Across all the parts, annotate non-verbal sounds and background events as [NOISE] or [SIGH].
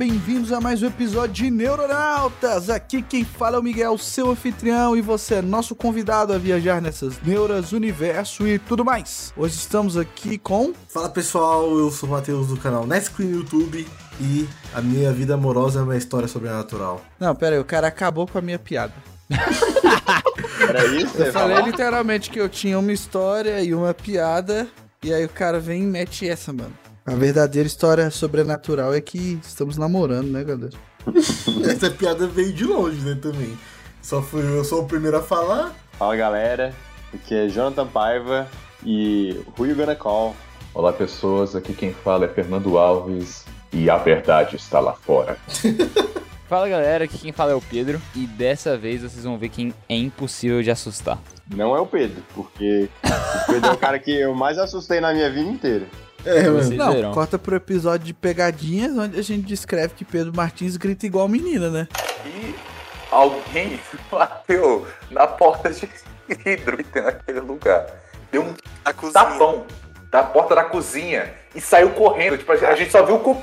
Bem-vindos a mais um episódio de Neuronautas. Aqui quem fala é o Miguel, seu anfitrião, e você é nosso convidado a viajar nessas neuras, universo e tudo mais. Hoje estamos aqui com. Fala pessoal, eu sou o Matheus do canal Netscreen YouTube e a minha vida amorosa é uma história sobrenatural. Não, pera aí, o cara acabou com a minha piada. Era isso? Eu falei literalmente que eu tinha uma história e uma piada, e aí o cara vem e mete essa, mano. A verdadeira história sobrenatural é que estamos namorando, né, galera? [LAUGHS] Essa piada veio de longe, né, também. Só fui eu sou o primeiro a falar. Fala galera, aqui é Jonathan Paiva e Who You Gonna Call? Olá pessoas, aqui quem fala é Fernando Alves e a verdade está lá fora. [LAUGHS] Fala galera, aqui quem fala é o Pedro e dessa vez vocês vão ver quem é impossível de assustar. Não é o Pedro, porque o Pedro é o cara que eu mais assustei na minha vida inteira. É, mano. Não, verão. corta pro episódio de pegadinhas, onde a gente descreve que Pedro Martins grita igual menina, né? E alguém [LAUGHS] bateu na porta de vidro que tem naquele lugar. Deu um tapão da porta da cozinha e saiu correndo. Tipo, a gente só viu o,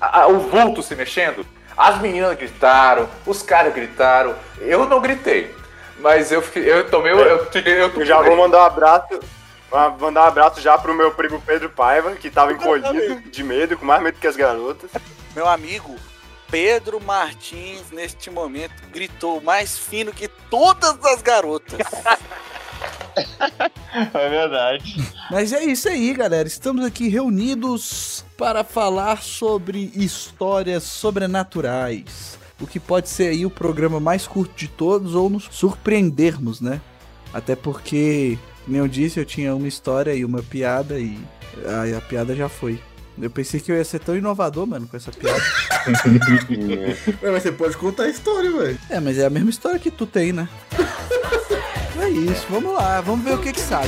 a- a- o vulto se mexendo. As meninas gritaram, os caras gritaram. Eu não gritei. Mas eu, fiquei- eu tomei. Eu, eu, eu, Eu já vou mandar um abraço. Vou Mandar um abraço já pro meu primo Pedro Paiva, que tava encolhido de medo, com mais medo que as garotas. Meu amigo Pedro Martins, neste momento, gritou mais fino que todas as garotas. [LAUGHS] É verdade. Mas é isso aí, galera. Estamos aqui reunidos para falar sobre histórias sobrenaturais. O que pode ser aí o programa mais curto de todos ou nos surpreendermos, né? Até porque, como eu disse, eu tinha uma história e uma piada e a, a piada já foi. Eu pensei que eu ia ser tão inovador, mano, com essa piada. [LAUGHS] Ué, Mas você pode contar a história, velho. é, mas é a mesma história que tu tem, né? [LAUGHS] é isso, vamos lá, vamos ver o que que sai.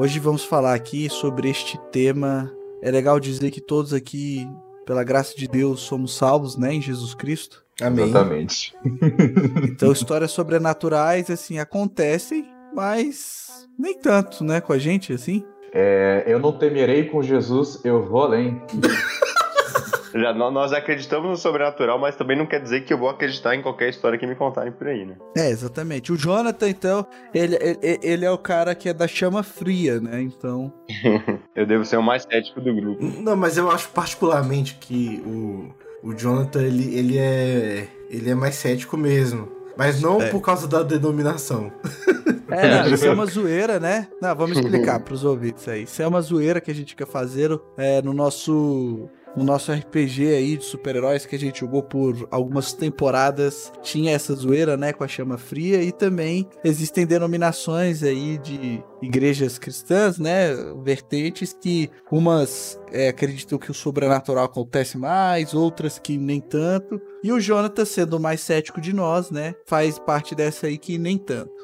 Hoje vamos falar aqui sobre este tema. É legal dizer que todos aqui, pela graça de Deus, somos salvos, né, em Jesus Cristo. Amém. Exatamente. [LAUGHS] Então, histórias sobrenaturais, assim, acontecem, mas nem tanto, né, com a gente, assim. É, eu não temerei com Jesus, eu vou além. [LAUGHS] Já, nó- nós acreditamos no sobrenatural, mas também não quer dizer que eu vou acreditar em qualquer história que me contarem por aí, né? É, exatamente. O Jonathan, então, ele, ele, ele é o cara que é da chama fria, né? Então. [LAUGHS] Eu devo ser o mais cético do grupo. Não, mas eu acho particularmente que o, o Jonathan, ele, ele é. Ele é mais cético mesmo. Mas não É. por causa da denominação. É, não, [LAUGHS] isso é uma zoeira, né? Não, vamos explicar [LAUGHS] pros ouvintes aí. Isso é uma zoeira que a gente fica fazendo é, no nosso. No nosso RPG aí de super-heróis que a gente jogou por algumas temporadas, tinha essa zoeira, né, com a chama fria, e também existem denominações aí de igrejas cristãs, né, vertentes que umas é, acreditam que o sobrenatural acontece mais, outras que nem tanto, e o Jonathan, sendo o mais cético de nós, né, faz parte dessa aí que nem tanto.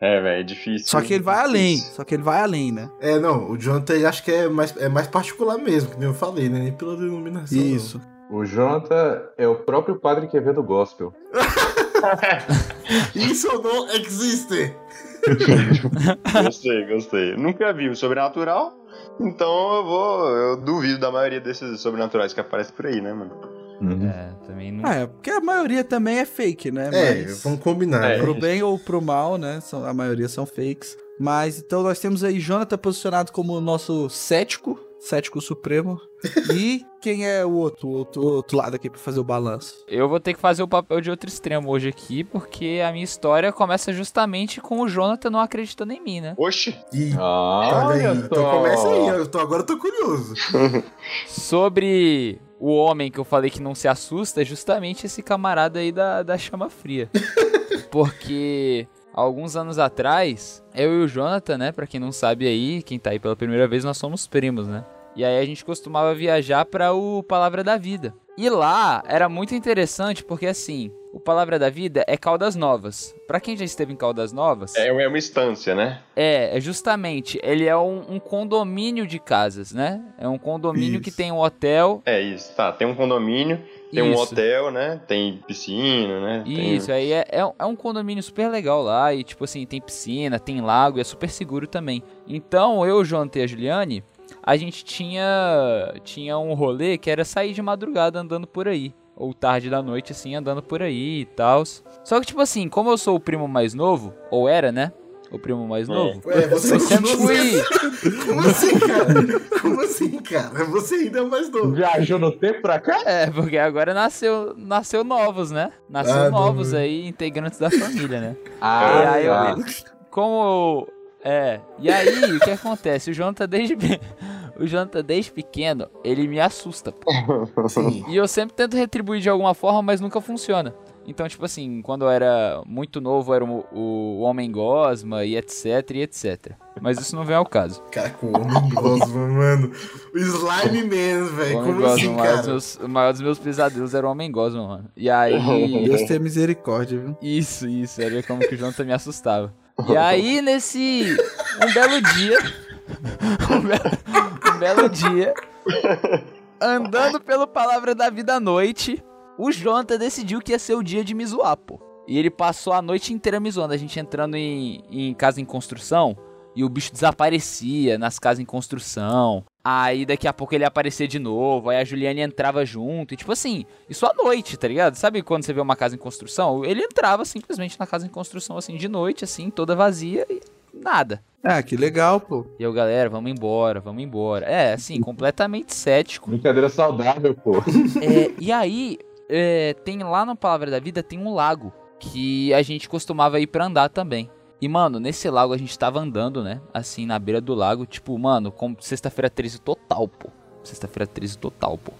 É, velho, é difícil. Só que ele vai além, Difícil. só que ele vai além, né? É, não, o Jonathan ele acho que é mais, é mais particular mesmo, que nem eu falei, né? Nem pela denominação. não. Isso. O Jonathan é o próprio Padre Quevedo Gospel. [LAUGHS] Isso não existe! [LAUGHS] Gostei, gostei. Nunca vi o sobrenatural, então eu vou. Eu duvido da maioria desses sobrenaturais que aparecem por aí, né, mano? Uhum. É, também não. Ah, é, porque a maioria também é fake, né? É, Mas vamos combinar. É. né? pro bem ou pro mal, né? São, a maioria são fakes. Mas então nós temos aí Jonathan posicionado como o nosso cético, cético supremo. [LAUGHS] e quem é o outro, o outro, o outro lado aqui pra fazer o balanço? Eu vou ter que fazer o papel de outro extremo hoje aqui, porque a minha história começa justamente com o Jonathan não acreditando em mim, né? Oxi! Ih, Ah, olha aí. Então começa aí, eu tô, agora eu tô curioso. [LAUGHS] [LAUGHS] Sobre o homem que eu falei que não se assusta é justamente esse camarada aí da, da chama fria. [LAUGHS] Porque alguns anos atrás, eu e o Jonathan, né, pra quem não sabe aí, quem tá aí pela primeira vez, nós somos primos, né? E aí a gente costumava viajar para o Palavra da Vida. E lá era muito interessante porque assim, o Palavra da Vida é Caldas Novas. Para quem já esteve em Caldas Novas, É, é uma instância, né? é, é justamente, ele é um, um condomínio de casas, né? É um condomínio que Isso. tem um hotel. É isso, tá. Tem um condomínio, tem um Isso. hotel, né? Tem piscina, né? Tem- Isso, aí é, é, um- é um condomínio super legal lá e, tipo assim, tem piscina, tem lago e é super seguro também. Então, eu, o Jonathan e a Juliane, a gente tinha, tinha um rolê que era sair de madrugada andando por aí. Ou tarde da noite, assim, andando por aí e tal. Só que, tipo assim, como eu sou o primo mais novo, ou era, né? O primo mais É. novo. Ué, você Eu sempre fui. sendo- Como assim, cara? Como assim, cara? Você ainda é o mais novo. Viajou no tempo pra cá? É, porque agora nasceu, nasceu novos, né? Nasceu Ah, novos não. aí, integrantes da família, né? Ah, E aí eu- tá. Como. É. E aí, o que acontece? O Jonathan desde. O Jonathan desde pequeno, ele me assusta. pô. [LAUGHS] Sim. E eu sempre tento retribuir de alguma forma, mas nunca funciona. Então, tipo assim, quando eu era muito novo, era o, o Homem Gosma e etc e etc. Mas isso não vem ao caso. Cara, com o homem gosma, mano. O Slime Man, O velho. Como Gosma, assim, o, maior dos cara? meus, o maior dos meus pesadelos era o Homem Gosma, mano. E aí. [LAUGHS] Deus tenha misericórdia, viu? Isso, isso. Era como que o Jonathan me assustava. E aí, nesse. Um belo dia. [LAUGHS] Um belo, belo dia. Andando pelo Palavra da Vida à noite, o Jonathan decidiu que ia ser o dia de me zoar, pô. E ele passou a noite inteira me zoando. A gente entrando em, em casa em construção. E o bicho desaparecia nas casas em construção. Aí daqui a pouco ele ia aparecer de novo. Aí a Juliane entrava junto. E tipo assim, isso à noite, tá ligado? Sabe quando você vê uma casa em construção? Ele entrava simplesmente na casa em construção, assim, de noite, assim, toda vazia e nada. Ah, que legal, pô. E eu, galera, vamos embora, vamos embora. É, assim, completamente cético. Brincadeira saudável, pô. É, e aí, é, tem lá no Palavra da Vida, tem um lago que a gente costumava ir pra andar também. E, mano, nesse lago a gente tava andando, né? Assim, na beira do lago, tipo, mano, como sexta-feira 13 total, pô. Sexta-feira 13 total, pô.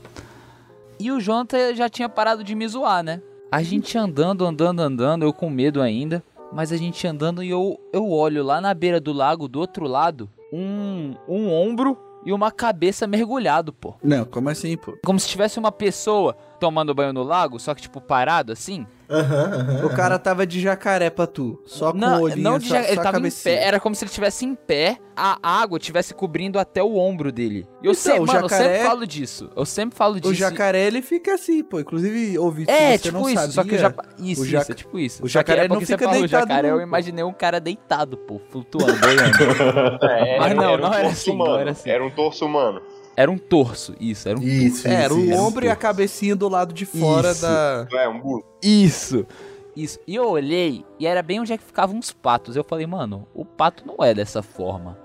E o Jonathan já tinha parado de me zoar, né? A gente andando, andando, andando, eu com medo ainda. Mas a gente andando e eu, eu olho lá na beira do lago, do outro lado, um, um ombro e uma cabeça mergulhado, pô. Não, como assim, pô? Como se tivesse uma pessoa tomando banho no lago, só que, tipo, parado assim. Aham, aham. O cara tava de jacaré pra tu. Só com não, o olhinho, não de só, ja- só ele tava em cabecinha. pé. Era como se ele estivesse em pé, a água estivesse cobrindo até o ombro dele. E eu Então, sempre, o mano, eu jacaré- sempre falo disso. Eu sempre falo disso. O jacaré, ele fica assim, pô. Inclusive, ouvi É, tipo não isso, sabia. só que o jacaré. Isso, o isso, jaca- é tipo isso. o é jacaré não porque fica deitado jacaré, não, eu imaginei um cara deitado, pô, flutuando. É, Mas não, não era torso assim, não era assim. Era um torso humano. Era um torso, isso, era um Isso, É, era o isso, ombro e a isso. cabecinha do lado de fora Isso. da. Não é um burro. Isso. Isso. E eu olhei e era bem onde é que ficavam uns patos. Eu falei, mano, o pato não é dessa forma.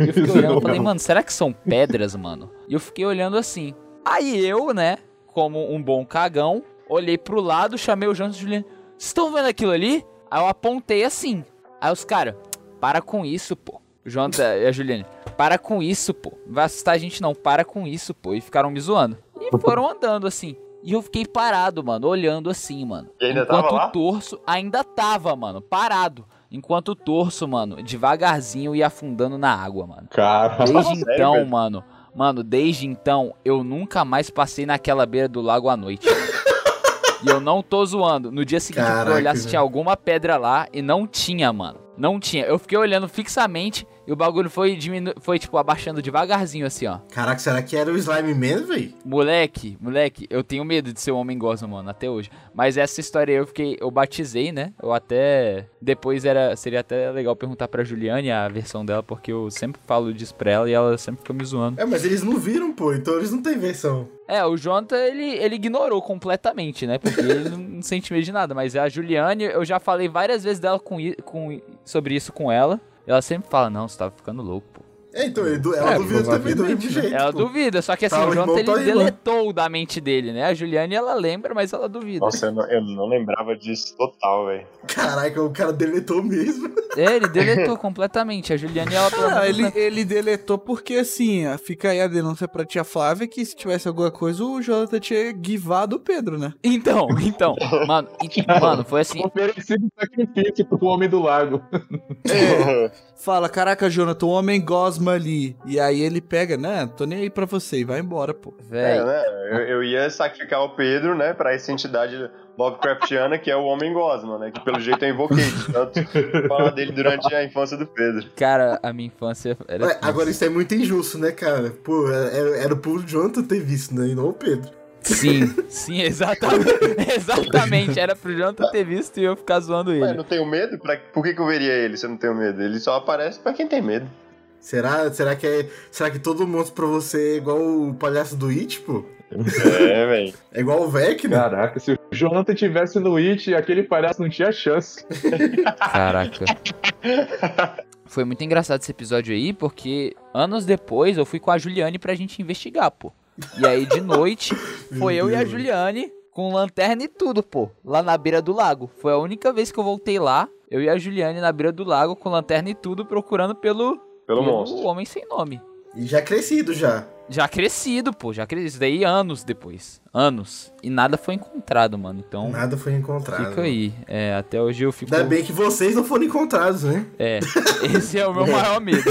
E eu fiquei [LAUGHS] olhando, eu falei, mano, será que são pedras, mano? E eu fiquei olhando assim. Aí eu, né, como um bom cagão, olhei pro lado, chamei o Jonas e o Juliano. Vocês estão vendo aquilo ali? Aí eu apontei assim. Aí os caras, para com isso, pô. O Jonathan e a Juliane, para com isso, pô. Não vai assustar a gente não, para com isso, pô. E ficaram me zoando. E foram andando assim. E eu fiquei parado, mano, olhando assim, mano. E ainda Enquanto tava lá? o torso ainda tava, mano, parado. Enquanto o torso, mano, devagarzinho ia afundando na água, mano. Cara. Desde Sério, então, velho? mano, mano, desde então, eu nunca mais passei naquela beira do lago à noite. [LAUGHS] e eu não tô zoando. No dia seguinte eu fui Caraca, olhar se tinha alguma pedra lá e não tinha, mano. Não tinha. Eu fiquei olhando fixamente e o bagulho foi diminu... foi tipo abaixando devagarzinho assim, ó. Caraca, será que era o Slime Man, velho? Moleque, moleque, eu tenho medo de ser um homem goza, mano, até hoje. Mas essa história aí eu fiquei, eu batizei, né? Eu até depois era seria até legal perguntar pra Juliane a versão dela, porque eu sempre falo disso pra ela e ela sempre fica me zoando. É, mas eles não viram, pô, então eles não têm versão. É, o Jonathan, ele, ele ignorou completamente, né? Porque ele não, não sente medo de nada. Mas a Juliane, eu já falei várias vezes dela com, com, sobre isso com ela. Ela sempre fala, não, você tava ficando louco, pô. É, então, ele du- ela É, duvida também do mesmo né? jeito. Ela pô. duvida, só que assim, Tá, o Jonathan tá ele irmão. deletou da mente dele, né? A Juliane ela lembra, mas ela duvida. Nossa, eu não, eu não lembrava disso total, velho. Caraca, o cara deletou mesmo. É, ele deletou completamente. A Juliane ela Ah, ele, né? ele deletou porque, assim, fica aí a denúncia pra tia Flávia que se tivesse alguma coisa, o Jonathan tinha guivado o Pedro, né? Então, então, mano, e- [LAUGHS] mano, foi assim. Oferecido sacrifício pro homem do lago. [LAUGHS] Fala, caraca, Jonathan, o homem gosma ali. E aí ele pega, né? Tô nem aí pra você e vai embora, pô. É, Velho, né? Eu, eu ia sacrificar o Pedro, né, pra essa entidade Lovecraftiana que é o Homem Gosma, né? Que pelo jeito eu invoquei. Tanto falar dele durante a infância do Pedro. cara, a minha infância era. Ué, agora isso é muito injusto, né, cara? Pô, era, era pro Jonathan ter visto, né? E não o Pedro. Sim, sim, exatamente. [LAUGHS] exatamente. Era pro Jonathan ter visto e eu ficar zoando Ué, ele. não tenho medo? Pra... Por que, que eu veria ele se eu não tenho medo? Ele só aparece pra quem tem medo. Será, será, que é, será que todo monstro pra você é igual o palhaço do It, pô? É, velho. É igual o Vecna? Caraca, se o Jonathan tivesse no It, aquele palhaço não tinha chance. Caraca. Foi muito engraçado esse episódio aí, porque anos depois eu fui com a Juliane pra gente investigar, pô. E aí de noite foi eu e a Juliane com lanterna e tudo, pô, lá na beira do lago. Foi a única vez que eu voltei lá, eu e a Juliane na beira do lago com lanterna e tudo procurando pelo Pelo monstro. homem sem nome. E já crescido já. Já crescido, pô, já crescido. Isso daí anos depois. Anos. E nada foi encontrado, mano. Então, Nada foi encontrado. fica aí. É, até hoje eu fico. Ainda bem que vocês não foram encontrados, né? É, esse é o meu maior [LAUGHS] medo.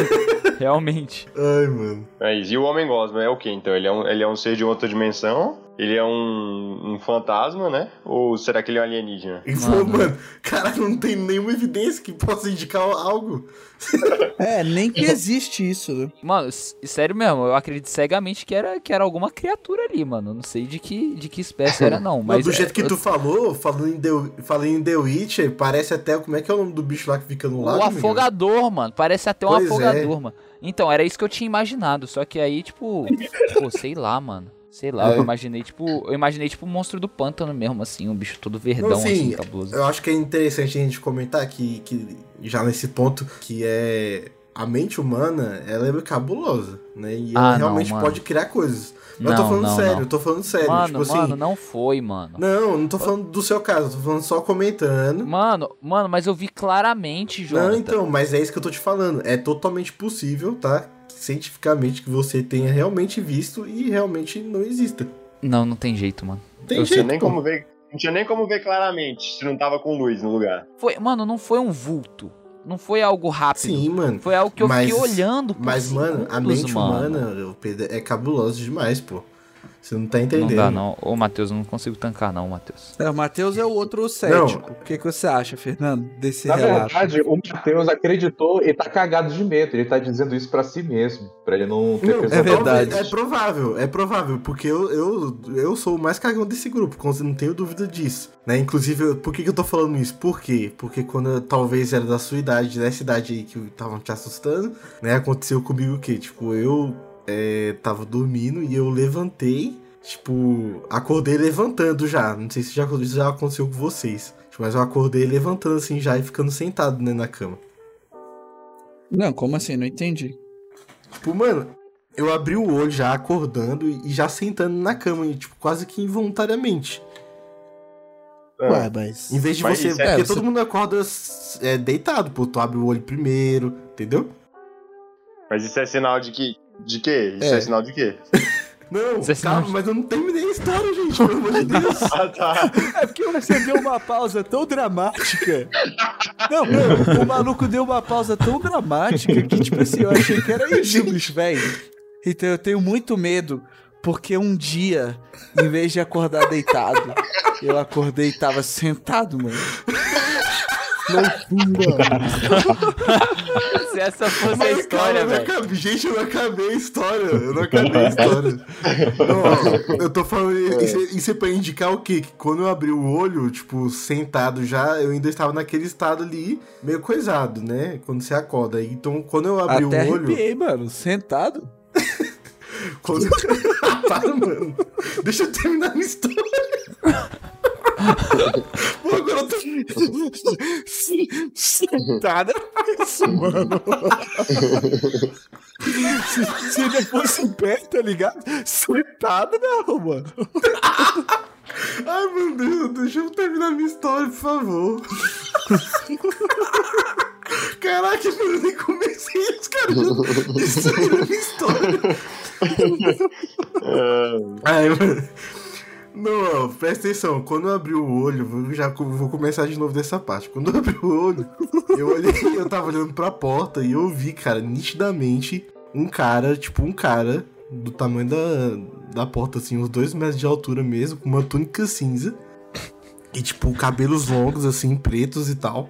Realmente. Ai, mano. Mas e o Homem Gosma é o quê, então? Ele é um, ele é um ser de outra dimensão? Ele é um, um fantasma, né? Ou será que ele é um alienígena? E pô, mano, cara, não tem nenhuma evidência que possa indicar algo. [LAUGHS] É, nem que existe isso, né? Mano, sério mesmo, eu acredito cegamente que era, que era alguma criatura ali, mano. Não sei de que, de que espécie era, não. Mas Mas do é, jeito que eu- tu falou, falando em, The, falando em The Witcher, parece até. Como é que é o nome do bicho lá que fica no lago? O afogador, mano. Parece até um Pois é. afogador, mano. Então, era isso que eu tinha imaginado. Só que aí, tipo. pô, sei lá, mano. Sei lá, É. eu imaginei, tipo. Eu imaginei, tipo, o monstro do pântano mesmo, assim. Um bicho todo verdão, Não, sim, assim, cabuloso. Eu acho que é interessante a gente comentar que, que já nesse ponto, que é. A mente humana, ela é cabulosa, né? E ela Ah, não, realmente mano. pode criar coisas. Mas eu tô Não, falando não, sério, não. eu tô falando sério. Mano, tipo assim. mano, não foi, mano. Não, não tô falando do seu caso, eu tô falando só comentando. Mano, mano, mas eu vi claramente, Jonathan. Não, então, mas é isso que eu tô te falando. É totalmente possível, tá? Cientificamente que você tenha realmente visto e realmente não exista. Não, não tem jeito, mano. Tem Eu Não tinha jeito, nem pô. como ver. Não tinha nem como ver claramente se não tava com luz no lugar. Foi, mano, não foi um vulto. Não foi algo rápido. Sim, mano. Foi algo que eu Mas- fiquei olhando por Mas, mano, a mente mano. humana, o Pedro, é cabulosa demais, pô. Você não tá entendendo. Não dá, não. Ô, Matheus, eu não consigo tancar, não, Matheus. É, o Matheus é o outro cético. O que, que você acha, Fernando, desse Na relato? verdade, o Matheus acreditou e tá cagado de medo. Ele tá dizendo isso pra si mesmo. Pra ele não ter Não, pesadelo. é verdade. É provável, é provável, porque eu, eu, eu sou o mais cagão desse grupo, não tenho dúvida disso. Né? Inclusive, eu- por que, que eu tô falando isso? Por quê? Porque quando eu, talvez era da sua idade, dessa idade aí que estavam te assustando, né? Aconteceu comigo o quê? Tipo, eu é, tava dormindo e eu levantei, tipo, acordei levantando já. Não sei se já, isso já aconteceu com vocês. Tipo, Mas eu acordei levantando assim já e ficando sentado né, na cama. Não, como assim? Não entendi. Tipo, mano, eu abri o olho já acordando e já sentando na cama, e, tipo, quase que involuntariamente. Ué, mas. Em vez de Mas você. isso é- porque é, você- todo mundo acorda é, deitado, pô. Tu abre o olho primeiro, entendeu? Mas isso é sinal de que. De quê? Isso é, É. sinal de quê? [LAUGHS] Não, Você calma, mas eu não terminei a história, gente, pelo amor de Deus. [LAUGHS] Ah, tá. É porque você deu uma pausa tão dramática. Não, meu, o maluco deu uma pausa tão dramática que, tipo assim, eu achei que era isso, bicho, velho. Então eu tenho muito medo, porque um dia, em vez de acordar deitado, eu acordei e tava sentado, mano. Loucura. [LAUGHS] Se essa fosse a Mas história, calma, eu não velho. acabei- Gente, eu não acabei a história. Eu não acabei a história. Não, ó, eu tô falando. Isso, é- isso é pra indicar o quê? Que quando eu abri o olho, tipo, sentado já, eu ainda estava naquele estado ali, meio coisado, né? Quando você acorda. Então, quando eu abri Até o olho. arrepiei, mano. Sentado. [LAUGHS] Quando... Para, [LAUGHS] mano. Deixa eu terminar minha história. [LAUGHS] Pô, agora eu tô. Sentada. Isso, mano. se, se ele fosse em pé, tá ligado? Sentado não, mano. Ai, meu Deus, deixa eu terminar minha história, por favor. Caraca, eu nem comecei, os caras já destruíram minha história. Ai, mano. Não, presta atenção. Quando eu abri o olho, já vou começar de novo dessa parte. Quando eu abri o olho, eu olhei, eu tava olhando pra porta e eu vi, cara, nitidamente um cara, tipo um cara do tamanho da, da porta, assim, uns dois metros de altura mesmo, com uma túnica cinza e, tipo, cabelos longos, assim, pretos e tal.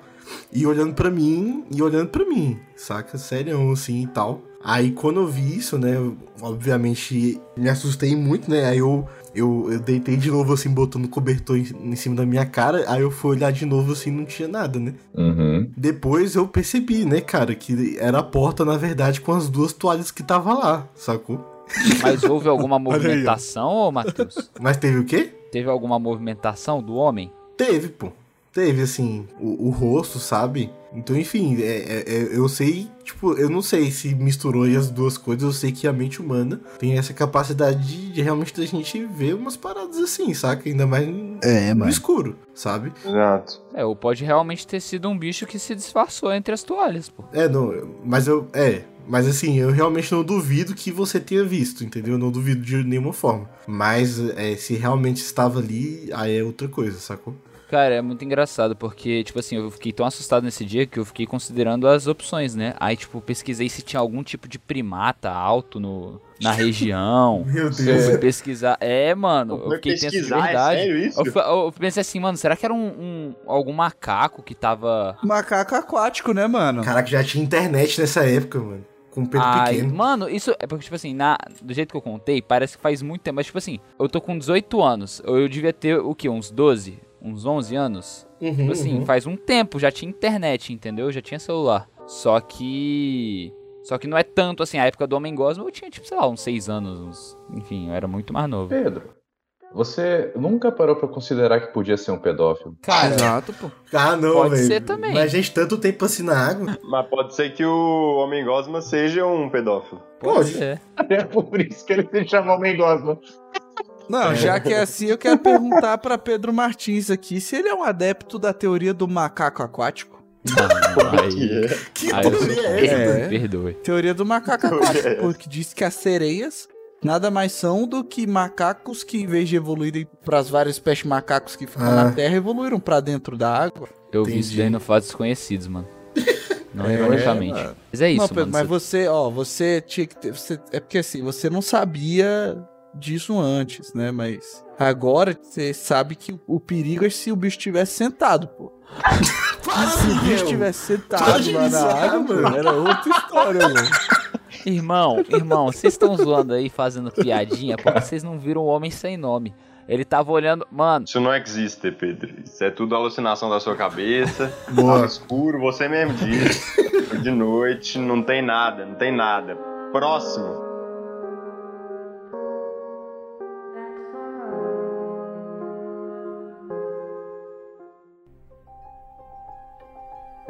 E olhando pra mim, e olhando pra mim, saca? Sério, assim e tal. Aí quando eu vi isso, né, obviamente me assustei muito, né? Aí eu, eu, eu deitei de novo, assim, botando o cobertor em, em cima da minha cara. Aí eu fui olhar de novo, assim, não tinha nada, né? Uhum. Depois eu percebi, né, cara, que era a porta, na verdade, com as duas toalhas que tava lá, sacou? Mas houve [LAUGHS] alguma movimentação, ô Matheus? Mas teve o quê? Teve alguma movimentação do homem? Teve, pô. Teve, assim, o, o rosto, sabe? Então, enfim, é, é- é- eu sei, tipo, eu não sei se misturou aí as duas coisas, eu sei que a mente humana tem essa capacidade de, de realmente da gente ver umas paradas assim, saca? Ainda mais É, no escuro, sabe? Exato. É, ou pode realmente ter sido um bicho que se disfarçou entre as toalhas, pô. É, não, mas eu. É. Mas assim, eu realmente não duvido que você tenha visto, entendeu? Eu não duvido de nenhuma forma. Mas é, se realmente estava ali, aí é outra coisa, sacou? Cara, é muito engraçado, porque, tipo assim, eu fiquei tão assustado nesse dia que eu fiquei considerando as opções, né? Aí, tipo, pesquisei se tinha algum tipo de primata alto no, na região. [LAUGHS] Meu Eu fui Deus. pesquisar. É, mano, eu Foi fiquei tenso de pesquisar, é verdade. sério isso? Eu, eu pensei assim, mano, será que era um, um- algum macaco que tava. Macaco aquático, né, mano? Caraca, já tinha internet nessa época, mano. Com o Pedro Ai, pequeno. mano, isso é porque, tipo assim, na, do jeito que eu contei, parece que faz muito tempo. Mas, tipo assim, eu tô com 18 anos. Eu, eu devia ter o quê? Uns 12? Uns 11 anos? Uhum, Tipo assim, uhum. faz um tempo, já tinha internet, entendeu? Já tinha celular. Só que. Só que não é tanto assim, a época do Homem Gosma eu tinha, tipo, sei lá, uns 6 anos, uns... enfim, eu era muito mais novo. Pedro, você nunca parou pra considerar que podia ser um pedófilo? Cara, Exato, pô. Ah, não, Pode velho. ser também. Mas, gente, tanto tempo assim na água. [LAUGHS] Mas pode ser que o Homem Gosma seja um pedófilo. pode pode. ser. É por isso que ele se chama Homem Gosma. Não, já que é assim, eu quero perguntar pra Pedro Martins aqui se ele é um adepto da teoria do macaco aquático. Não, aí, Que aí teoria é essa? perdoe, É. perdoe. Teoria do macaco aquático, porque diz que as sereias nada mais são do que macacos que, em vez de evoluírem pras várias espécies de macacos que ficam Ah. na terra, evoluíram pra dentro da água. Eu vi isso Entendi. daí no Fatos Desconhecidos, mano. [LAUGHS] Não É, ironicamente. mano. Mas é isso, não, Pedro, mano. mas você- você, ó, você tinha que ter. você- é porque assim, você não sabia disso antes, né? Mas agora você sabe que o perigo é se o bicho tivesse sentado, pô. [LAUGHS] Se o bicho Miguel. tivesse sentado lá na água, mano. era outra história, mano. Irmão, irmão, vocês estão zoando aí, fazendo piadinha, porque vocês não viram o homem sem nome. Ele tava olhando. Mano, Isso não existe, Pedro. Isso é tudo alucinação da sua cabeça. Boa. Tava escuro, você mesmo disse. Foi de noite, não tem nada, não tem nada. Próximo.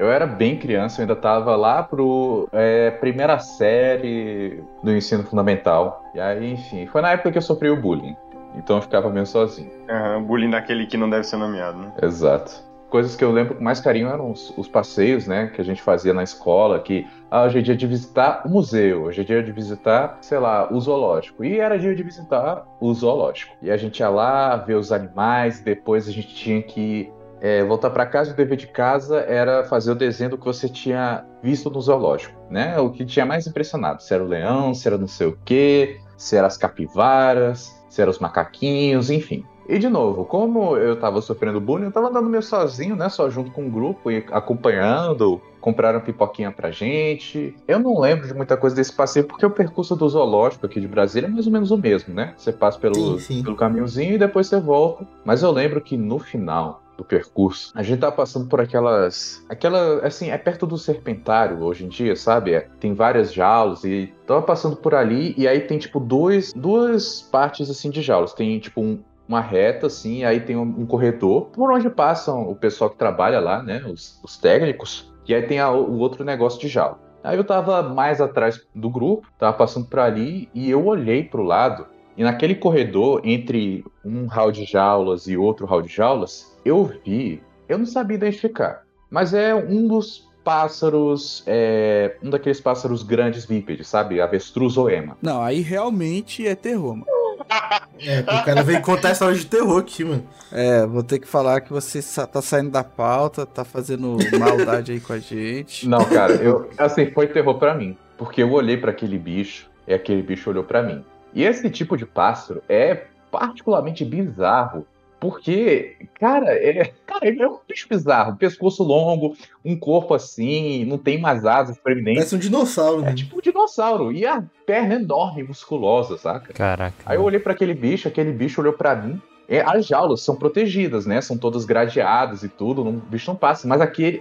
Eu era bem criança, eu ainda tava lá pro é, primeira série do ensino fundamental. E aí, enfim, foi na época que eu sofri o bullying. Então eu ficava meio sozinho. Aham, bullying daquele que não deve ser nomeado, né? Exato. Coisas que eu lembro com mais carinho eram os, os passeios, né, que a gente fazia na escola, que ah, hoje é dia de visitar o museu, hoje é dia de visitar, sei lá, o zoológico. E era dia de visitar o zoológico. E a gente ia lá ver os animais, depois a gente tinha que é, voltar para casa e o dever de casa era fazer o desenho do que você tinha visto no zoológico, né? O que tinha mais impressionado, se era o leão, se era não sei o quê, se eram as capivaras, se eram os macaquinhos, enfim. E de novo, como eu tava sofrendo bullying, eu tava andando meio sozinho, né? Só junto com o grupo e acompanhando, compraram pipoquinha pra gente. Eu não lembro de muita coisa desse passeio, porque o percurso do zoológico aqui de Brasília é mais ou menos o mesmo, né? Você passa pelo, Sim, sim. pelo caminhozinho e depois você volta. Mas eu lembro que no final do percurso, a gente tá passando por aquelas. Aquela. Assim, é perto do serpentário hoje em dia, sabe? É, tem várias jaulas e tava passando por ali e aí tem, tipo, dois, duas partes assim de jaulas. Tem, tipo, um, uma reta, assim, e aí tem um, um corredor por onde passam o pessoal que trabalha lá, né? Os, os técnicos. E aí tem a- o outro negócio de jaula. Aí eu tava mais atrás do grupo, tava passando por ali e eu olhei pro lado. E naquele corredor entre um hall de jaulas e outro hall de jaulas, eu vi, eu não sabia identificar, mas é um dos pássaros, é, um daqueles pássaros grandes bípedes, sabe? Avestruz ou ema. Não, aí realmente é terror, mano. [LAUGHS] É, o cara veio contar história de terror aqui, mano. É, vou ter que falar que você tá saindo da pauta, tá fazendo maldade aí com a gente. [LAUGHS] Não, cara, eu assim, foi terror pra mim, porque eu olhei pra aquele bicho e aquele bicho olhou pra mim. E esse tipo de pássaro é particularmente bizarro, porque, cara, é, cara, ele é um bicho bizarro, pescoço longo, um corpo assim, não tem mais asas proeminentes. Parece um dinossauro, É né? tipo um dinossauro. E a perna enorme, musculosa, saca? Caraca. Aí eu olhei pra aquele bicho, aquele bicho olhou pra mim. É, as jaulas são protegidas, né? São todas gradeadas e tudo, não- o bicho não passa. Mas aquele,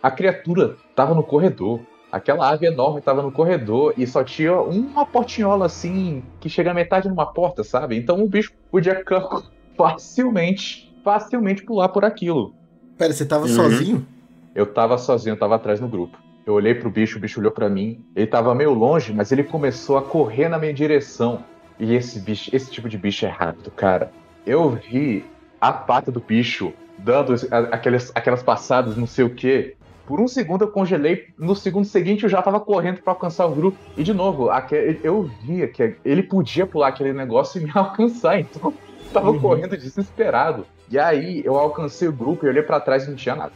a criatura tava no corredor. Aquela ave enorme tava no corredor e só tinha uma portinhola assim, que chega a metade numa porta, sabe? Então o bicho podia [LAUGHS] facilmente, facilmente pular por aquilo. Pera, você tava Uhum. sozinho? Eu tava sozinho, eu tava atrás no grupo. Eu olhei pro bicho, o bicho olhou pra mim. Ele tava meio longe, mas ele começou a correr na minha direção. E esse bicho, esse tipo de bicho é rápido, cara. Eu vi a pata do bicho dando aquelas, aquelas passadas, não sei o quê. Por um segundo eu congelei, no segundo seguinte eu já tava correndo pra alcançar o grupo. E de novo, eu via que ele podia pular aquele negócio e me [LAUGHS] alcançar, então tava Uhum. correndo desesperado. E aí eu alcancei o grupo e olhei pra trás e não tinha nada.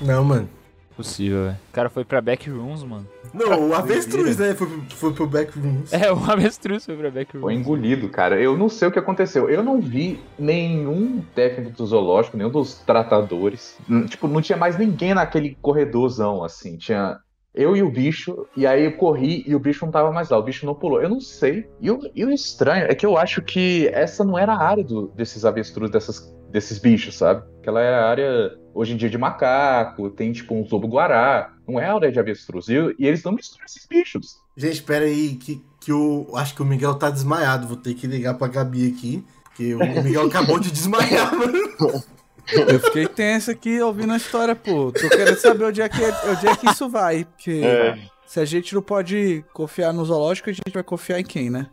Não, mano. Possível, velho. O cara foi pra backrooms, mano. Não, o avestruz, né? Foi, pro- foi pro backrooms. É, o avestruz foi pra backrooms. Foi engolido, cara. Eu não sei o que aconteceu. Eu não vi nenhum técnico do zoológico, nenhum dos tratadores. Tipo, não tinha mais ninguém naquele corredorzão, assim. Tinha eu e o bicho, e aí eu corri e o bicho não tava mais lá. O bicho não pulou. Eu não sei. E o, e o estranho é que eu acho que essa não era a área do- desses avestruz, dessas, desses bichos, sabe? Aquela é a área, hoje em dia, de macaco, tem tipo um lobo-guará. Não é a área de avestruz. E, e eles não misturam esses bichos. Gente, pera aí, que, que o. Acho que o Miguel tá desmaiado. Vou ter que ligar pra Gabi aqui. Porque o Miguel acabou de desmaiar, [LAUGHS] mano. Eu fiquei tenso aqui ouvindo a história, pô. Tô querendo saber onde é que, onde é que isso vai. Porque É. se a gente não pode confiar no zoológico, a gente vai confiar em quem, né?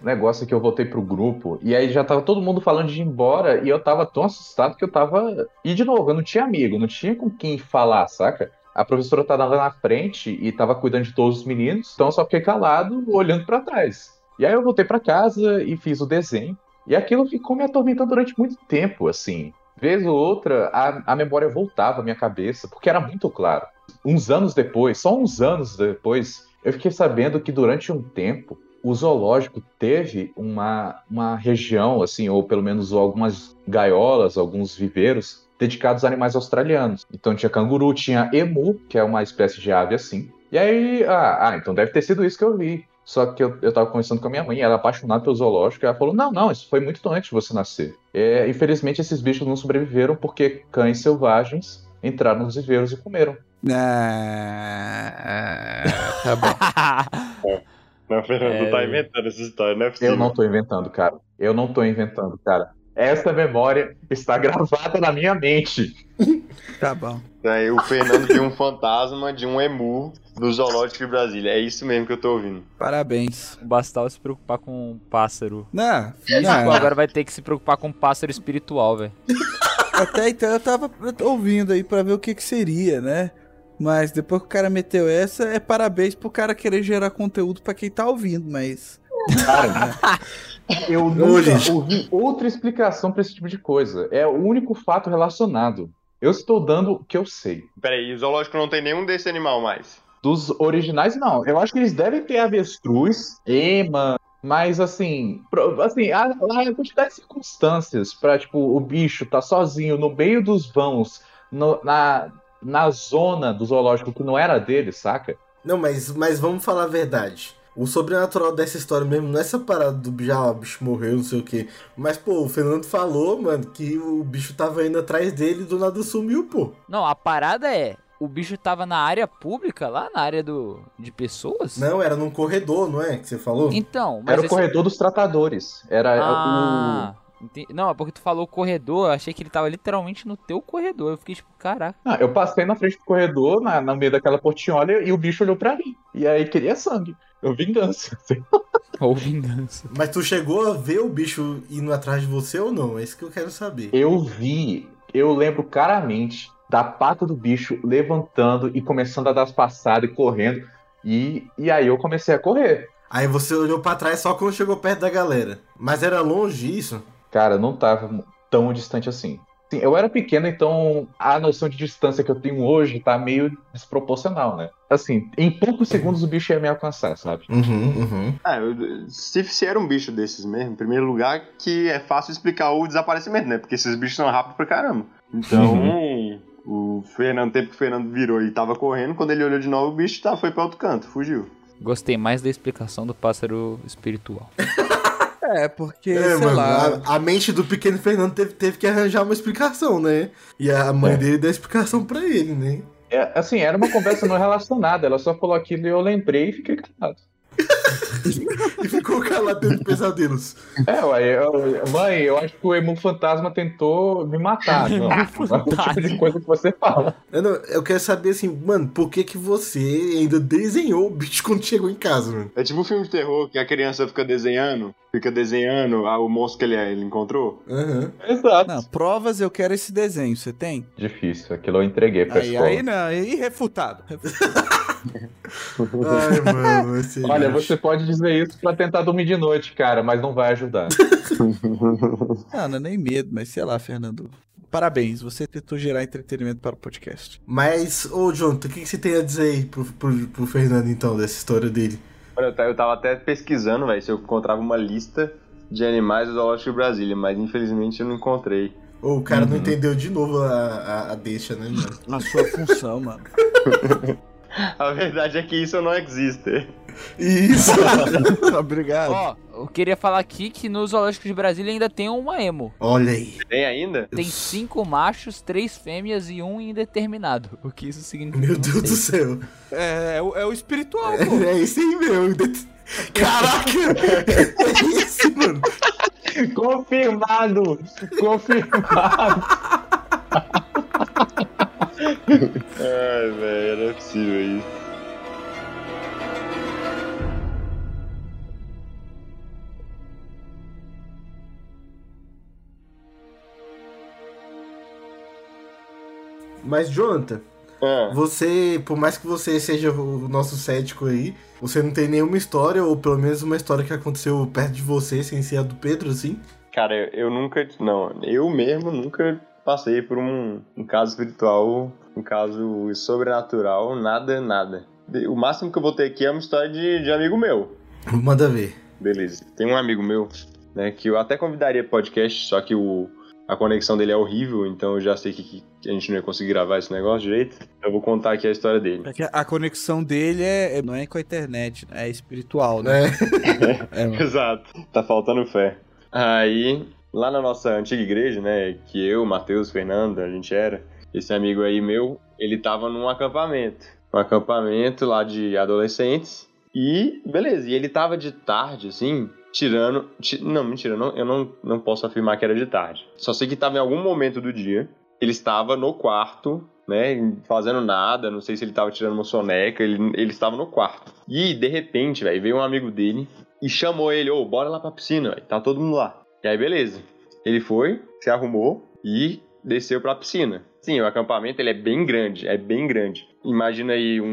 O negócio é que eu voltei pro grupo e aí já tava todo mundo falando de ir embora e eu tava tão assustado que eu tava. E de novo, eu não tinha amigo, não tinha com quem falar, saca? A professora tava lá na frente e tava cuidando de todos os meninos, então eu só fiquei calado, olhando pra trás. E aí eu voltei pra casa e fiz o desenho. E aquilo ficou me atormentando durante muito tempo, assim. Vez ou outra, a, a memória voltava à minha cabeça, porque era muito claro. Uns anos depois, só uns anos depois, eu fiquei sabendo que durante um tempo o zoológico teve uma, uma região, assim, ou pelo menos algumas gaiolas, alguns viveiros, dedicados a animais australianos. Então tinha canguru, tinha emu, que é uma espécie de ave assim. E aí, ah, ah, então deve ter sido isso que eu vi. Só que eu, eu tava conversando com a minha mãe, ela é apaixonada pelo zoológico, e ela falou: Não, não, isso foi muito antes de você nascer. É, infelizmente, esses bichos não sobreviveram porque cães selvagens entraram nos viveiros e comeram. Ah, tá bom. [LAUGHS] Não, Fernando, É. tá inventando essa história, não é possível. Eu não tô inventando, cara. Eu não tô inventando, cara. Essa memória está gravada na minha mente. [LAUGHS] Tá bom. Aí o Fernando viu um fantasma de um emu no zoológico de Brasília. É isso mesmo que eu tô ouvindo. Parabéns. O Bastal se preocupar com um pássaro. Não, Físico, não, agora vai ter que se preocupar com um pássaro espiritual, velho. [LAUGHS] até então eu tava ouvindo aí pra ver o que que seria, né? Mas depois que o cara meteu essa, é parabéns pro cara querer gerar conteúdo pra quem tá ouvindo, mas. Cara, [LAUGHS] eu nunca ouvi outra explicação pra esse tipo de coisa. É o único fato relacionado. Eu estou dando o que eu sei. Peraí, o zoológico não tem nenhum desse animal mais. Dos originais, não. Eu acho que eles devem ter avestruz, ema, mas assim, assim, a, a quantidade de circunstâncias pra, tipo, o bicho tá sozinho no meio dos vãos, no- na, na zona do zoológico que não era dele, saca? Não, mas, mas vamos falar a verdade. O sobrenatural dessa história mesmo não é essa parada do já, o bicho morreu, não sei o quê. Mas, pô, o Fernando falou, mano, que o bicho tava indo atrás dele e do nada sumiu, pô. Não, a parada é. O bicho tava na área pública, lá na área do, de pessoas? Não, era num corredor, não é? Que você falou? Então, mas Era o esse- corredor dos tratadores. Era Ah, Enten- Não, é porque tu falou corredor, eu achei que ele tava literalmente no teu corredor. Eu fiquei tipo, caraca. Ah, eu passei na frente do corredor, na, no meio daquela portinhola, e o bicho olhou pra mim. E aí queria sangue. Eu vingança. [LAUGHS] Ou vingança. Mas tu chegou a ver o bicho indo atrás de você ou não? É isso que eu quero saber. Eu vi, eu lembro claramente da pata do bicho levantando e começando a dar as passadas e correndo. E, e aí eu comecei a correr. Aí você olhou pra trás só quando chegou perto da galera. Mas era longe isso? Cara, não tava tão distante assim. Sim, eu era pequeno, então a noção de distância que eu tenho hoje tá meio desproporcional, né? Assim, em poucos segundos o bicho ia me alcançar, sabe? Uhum, uhum. Eu- se, se era um bicho desses mesmo, em primeiro lugar, que é fácil explicar o desaparecimento, né? Porque esses bichos são rápidos pra caramba. Então, o Fernando, o tempo que o Fernando virou e tava correndo, quando ele olhou de novo, o bicho tá, foi pra outro canto, fugiu. Gostei mais da explicação do pássaro espiritual. [LAUGHS] É, porque, É, sei mano, lá. a, a mente do pequeno Fernando teve, teve que arranjar uma explicação, né? E a mãe dele deu a explicação pra ele, né? É, assim, era uma conversa não relacionada. Ela só falou aquilo e eu lembrei e fiquei calado. [LAUGHS] E ficou calado dentro de pesadelos. É, ué, eu- mãe, eu acho que o Emu Fantasma tentou me matar. [LAUGHS] Não, não é o tipo de coisa que você fala. Eu, não- eu quero saber assim, mano, por que, que você ainda desenhou o bicho quando chegou em casa, mano? É tipo um filme de terror que a criança fica desenhando, fica desenhando ah, o monstro que ele, ele encontrou. Aham. Exato. Não, provas eu quero esse desenho, você tem? Difícil, aquilo eu entreguei pra Aí, escola. aí não, aí refutado. [LAUGHS] Ai, mano, [LAUGHS] Olha, você pode dizer isso pra tentar dormir de noite, cara, mas não vai ajudar. [LAUGHS] Ah, não é nem medo, mas sei lá, Fernando. Parabéns, você tentou gerar entretenimento para o podcast. Mas, ô, Jonathan, o que, que você tem a dizer aí pro, pro, pro Fernando, então, dessa história dele? Olha, eu ta- eu tava até pesquisando, velho, se eu encontrava uma lista de animais do Zoológico de Brasília, mas infelizmente eu não encontrei. Ô, o cara não entendeu de novo a, a, a deixa, né, mano? Na sua função, mano. [LAUGHS] [LAUGHS] A verdade é que isso não existe. Isso! [LAUGHS] Obrigado. Ó, eu queria falar aqui que no Zoológico de Brasília ainda tem uma emo. Olha aí. Tem ainda? Tem cinco machos, três fêmeas e um indeterminado. O que isso significa? Meu Deus do céu. É, é, o, é o espiritual, pô. É, é esse aí meu. Caraca! É esse, mano. Confirmado! Confirmado! [LAUGHS] Ai, velho, não é possível isso. Mas, Jonathan, Ah, você, por mais que você seja o nosso cético aí, você não tem nenhuma história, ou pelo menos uma história que aconteceu perto de você, sem ser a do Pedro, assim? cara, eu, eu nunca. Não, eu mesmo nunca passei por um, um caso espiritual, um caso sobrenatural, nada, nada. O máximo que eu vou ter aqui é uma história de, de amigo meu. Manda ver. Beleza. Tem um amigo meu, né, que eu até convidaria podcast, só que o, a conexão dele é horrível, então eu já sei que, que a gente não ia conseguir gravar esse negócio direito. Eu vou contar aqui a história dele. É que a conexão dele é, é- não é com a internet, é espiritual, né? Né? É, mano. [LAUGHS] [LAUGHS] Exato. Tá faltando fé. Aí, lá na nossa antiga igreja, né, que eu, Matheus, Fernando, a gente era, esse amigo aí meu, ele tava num acampamento. Um acampamento lá de adolescentes. E, beleza, e ele tava de tarde, assim, tirando. ti- não, mentira, não, eu não, não posso afirmar que era de tarde. Só sei que tava em algum momento do dia. Ele estava no quarto, né, fazendo nada, não sei se ele tava tirando uma soneca, ele, ele estava no quarto. E, de repente, velho, veio um amigo dele e chamou ele, ô, bora lá pra piscina, velho, tá todo mundo lá. E aí, beleza. Ele foi, se arrumou e desceu pra piscina. Sim, o acampamento ele é bem grande, é bem grande. Imagina aí um,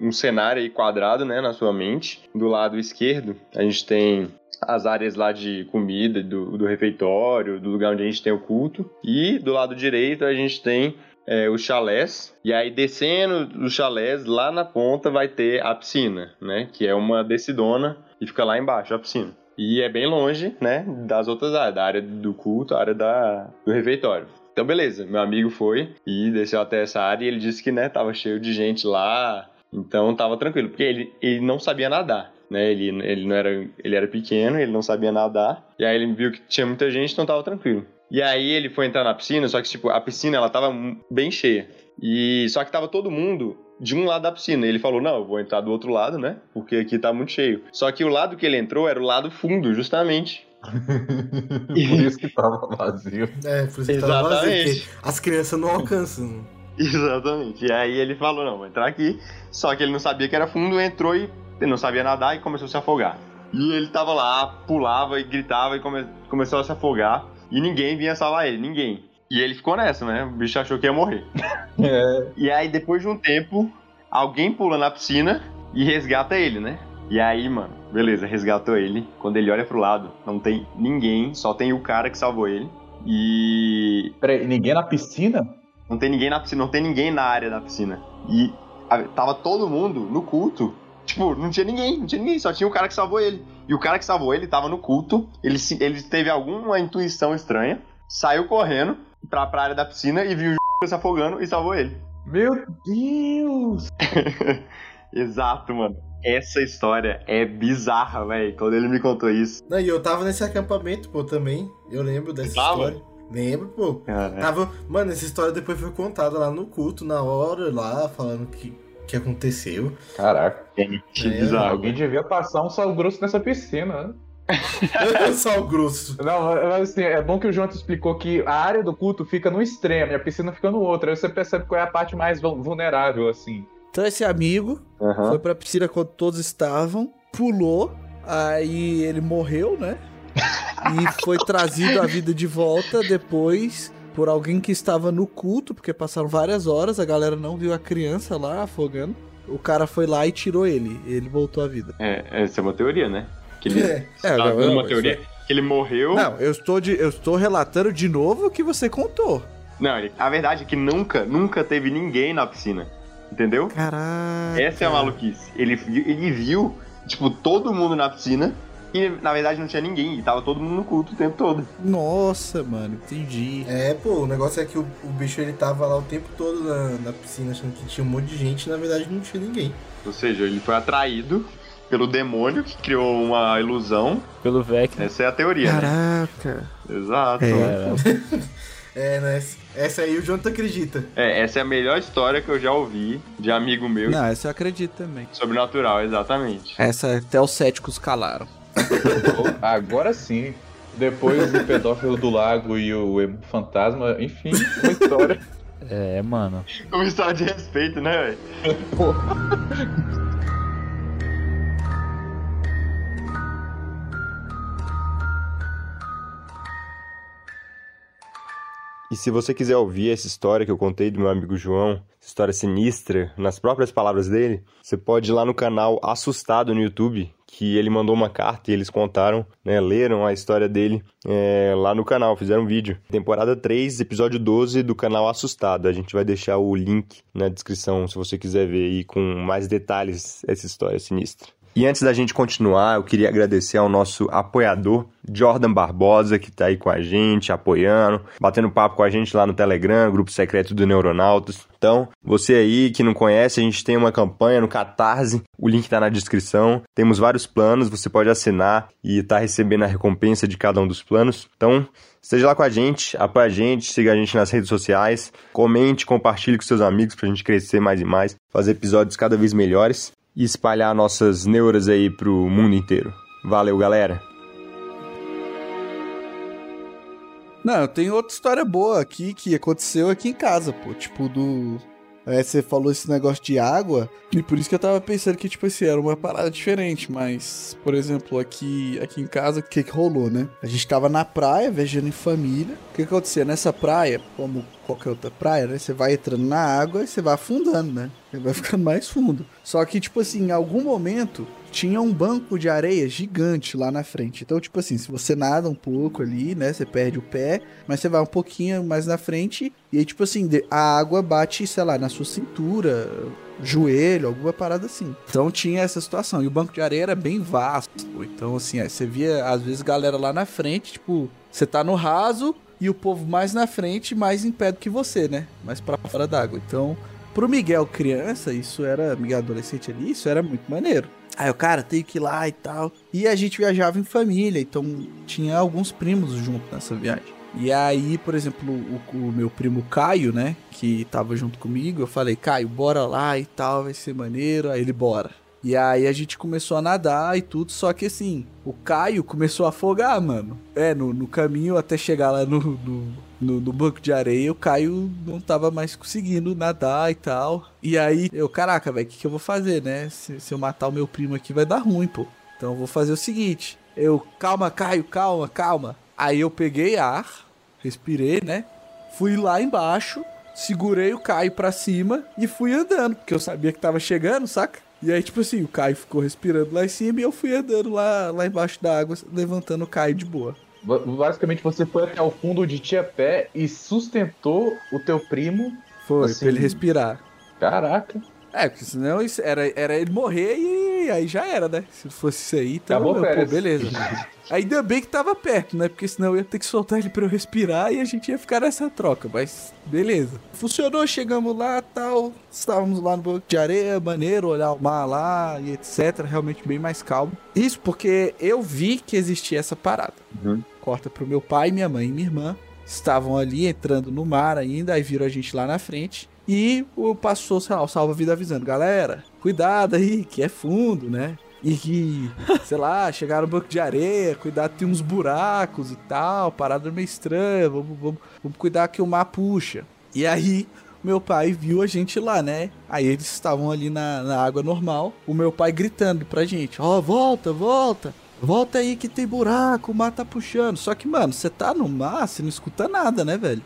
um, um cenário aí quadrado, né, na sua mente. Do lado esquerdo, a gente tem as áreas lá de comida, do, do refeitório, do lugar onde a gente tem o culto. E do lado direito a gente tem é, os chalés. E aí, descendo dos chalés, lá na ponta vai ter a piscina, né? Que é uma descidona e fica lá embaixo a piscina. E é bem longe, né? Das outras áreas, da área do culto, a área da, do refeitório. Então, beleza. Meu amigo foi e desceu até essa área e ele disse que, né, tava cheio de gente lá. Então, tava tranquilo. Porque ele, ele não sabia nadar. Né, ele, ele não era ele era pequeno, ele não sabia nadar. E aí ele viu que tinha muita gente, então tava tranquilo. E aí ele foi entrar na piscina, só que tipo, a piscina ela tava bem cheia. E só que tava todo mundo de um lado da piscina. Ele falou: "Não, eu vou entrar do outro lado, né? Porque aqui tá muito cheio". Só que o lado que ele entrou era o lado fundo, justamente. [LAUGHS] Por isso que tava vazio. É, por isso que tava vazio, as crianças não alcançam. [LAUGHS] Exatamente. E aí ele falou, não, vou entrar aqui. Só que ele não sabia que era fundo, entrou e ele não sabia nadar e começou a se afogar. E ele tava lá, pulava e gritava e come- começou a se afogar. E ninguém vinha salvar ele, ninguém. E ele ficou nessa, né? O bicho achou que ia morrer. [LAUGHS] É. E aí, depois de um tempo, alguém pula na piscina e resgata ele, né? E aí, mano, beleza, resgatou ele. Quando ele olha pro lado, não tem ninguém, só tem o cara que salvou ele. E Peraí, ninguém na piscina? não tem ninguém na piscina, não tem ninguém na área da piscina. E tava todo mundo no culto. Tipo, não tinha ninguém, não tinha ninguém, só tinha o cara que salvou ele. E o cara que salvou ele tava no culto, ele, se- ele teve alguma intuição estranha, saiu correndo pra, pra área da piscina e viu o [LAUGHS] se afogando e salvou ele. Meu Deus! [LAUGHS] Exato, mano. Essa história é bizarra, velho. Quando ele me contou isso. Não, e eu tava nesse acampamento, pô, também. Eu lembro dessa Tava? história. Lembro, pô. Cara, Tava... Mano, essa história depois foi contada lá no culto, na hora, lá, falando que que aconteceu. Caraca, que É, bizarro. alguém devia passar um sal grosso nessa piscina, né? [LAUGHS] Sal grosso. Não, mas assim, é bom que o Jonathan explicou que a área do culto fica no extremo e a piscina fica no outro. Aí você percebe qual é a parte mais vul- vulnerável, assim. Então esse amigo Aham. foi pra piscina quando todos estavam, pulou, aí ele morreu, né? [LAUGHS] E foi trazido à vida de volta depois por alguém que estava no culto, porque passaram várias horas, a galera não viu a criança lá afogando. O cara foi lá e tirou ele, ele voltou à vida. É, essa é uma teoria, né? Que ele, É. É, Tá, não, uma não, teoria. Que ele morreu. Não, eu estou, de, eu estou relatando de novo o que você contou. Não, a verdade é que nunca, nunca teve ninguém na piscina. Entendeu? Caraca. Essa é a maluquice. Ele, ele viu, tipo, todo mundo na piscina e na verdade não tinha ninguém. E tava todo mundo no culto o tempo todo. Nossa, mano, entendi. É, pô, o negócio é que o, o bicho ele tava lá o tempo todo na, na piscina achando que tinha um monte de gente e na verdade não tinha ninguém. Ou seja, ele foi atraído pelo demônio que criou uma ilusão. Pelo Vecna. Essa é a teoria, né? Caraca. Exato. É. [LAUGHS] É, né? Essa aí o Jonathan acredita. É, essa é a melhor história que eu já ouvi de amigo meu Não, essa eu acredito também. sobrenatural, exatamente. Essa até os céticos calaram. [LAUGHS] Agora sim. Depois do pedófilo do lago e o emo fantasma, enfim, uma história. [LAUGHS] É, mano. Uma história de respeito, né, velho? E se você quiser ouvir essa história que eu contei do meu amigo João, essa história sinistra, nas próprias palavras dele, você pode ir lá no canal Assustado no YouTube, que ele mandou uma carta e eles contaram, né, leram a história dele é, lá no canal, fizeram um vídeo. Temporada 3, episódio 12 do canal Assustado. A gente vai deixar o link na descrição se você quiser ver aí com mais detalhes essa história sinistra. E antes da gente continuar, eu queria agradecer ao nosso apoiador, Jordan Barbosa, que tá aí com a gente, apoiando, batendo papo com a gente lá no Telegram, grupo secreto do Neuronautas. Então, você aí que não conhece, a gente tem uma campanha no Catarse, o link tá na descrição. Temos vários planos, você pode assinar e tá recebendo a recompensa de cada um dos planos. Então, esteja lá com a gente, apoie a gente, siga a gente nas redes sociais, comente, compartilhe com seus amigos pra gente crescer mais e mais, fazer episódios cada vez melhores e espalhar nossas neuras aí pro mundo inteiro. Valeu, galera! Não, tenho outra história boa aqui que aconteceu aqui em casa, pô. Tipo, do. É, você falou esse negócio de água, e por isso que eu tava pensando que, tipo assim, era uma parada diferente, mas, por exemplo, aqui, aqui em casa, o que que rolou, né? A gente tava na praia, viajando em família. O que que acontecia? Nessa praia, como qualquer outra praia, né? Você vai entrando na água e você vai afundando, né? Você vai ficando mais fundo. Só que, tipo assim, em algum momento, tinha um banco de areia gigante lá na frente. Então, tipo assim, se você nada um pouco ali, né? Você perde o pé, mas você vai um pouquinho mais na frente. E aí, tipo assim, a água bate, sei lá, na sua cintura, joelho, alguma parada assim. Então tinha essa situação. E o banco de areia era bem vasto. Então, assim, aí você via, às vezes, galera lá na frente, tipo, você tá no raso e o povo mais na frente, mais em pé do que você, né? Mais pra fora d'água. Então, pro Miguel criança, isso era, Miguel adolescente ali, isso era muito maneiro. Aí o cara tem que ir lá e tal. E a gente viajava em família, então tinha alguns primos junto nessa viagem. E aí, por exemplo, o, o meu primo Caio, né, que tava junto comigo, eu falei, Caio, bora lá e tal, vai ser maneiro. Aí ele, bora. E aí a gente começou a nadar e tudo, só que assim, o Caio começou a afogar, mano. É, no, no caminho até chegar lá no, no, no, no banco de areia, o Caio não tava mais conseguindo nadar e tal. E aí, eu, caraca, velho, o que, que eu vou fazer, né? Se, se eu matar o meu primo aqui vai dar ruim, pô. Então eu vou fazer o seguinte. Eu, calma, Caio, calma, calma. Aí eu peguei ar, respirei, né? Fui lá embaixo, segurei o Caio pra cima e fui andando, porque eu sabia que tava chegando, saca? E aí, tipo assim, o Caio ficou respirando lá em cima e eu fui andando lá, lá embaixo da água, levantando o Caio de boa. Ba- Basicamente, você foi até o fundo de ti a pé e sustentou o teu primo. Foi, Assim. pra ele respirar. Caraca. É, porque senão era, era ele morrer e aí já era, né? Se fosse isso aí, então, Acabou pô, férias. beleza. [LAUGHS] Ainda bem que tava perto, né? Porque senão eu ia ter que soltar ele pra eu respirar e a gente ia ficar nessa troca, mas beleza. Funcionou, chegamos lá tal. Estávamos lá no banco de areia, maneiro, olhar o mar lá e etc. Realmente bem mais calmo. Isso porque eu vi que existia essa parada. Uhum. Corta pro meu pai, minha mãe e minha irmã. Estavam ali entrando no mar ainda, aí viram a gente lá na frente. E o passou, sei lá, o salva-vida avisando, galera, cuidado aí, que é fundo, né? E que, [LAUGHS] sei lá, chegaram no banco de areia, cuidado, tem uns buracos e tal, parada meio estranha, vamos, vamos, vamos cuidar que o mar puxa. E aí, meu pai viu a gente lá, né? Aí eles estavam ali na, na água normal, o meu pai gritando pra gente, ó, volta, volta. Volta aí que tem buraco, o mar tá puxando. Só que, mano, você tá no mar, você não escuta nada, né, velho?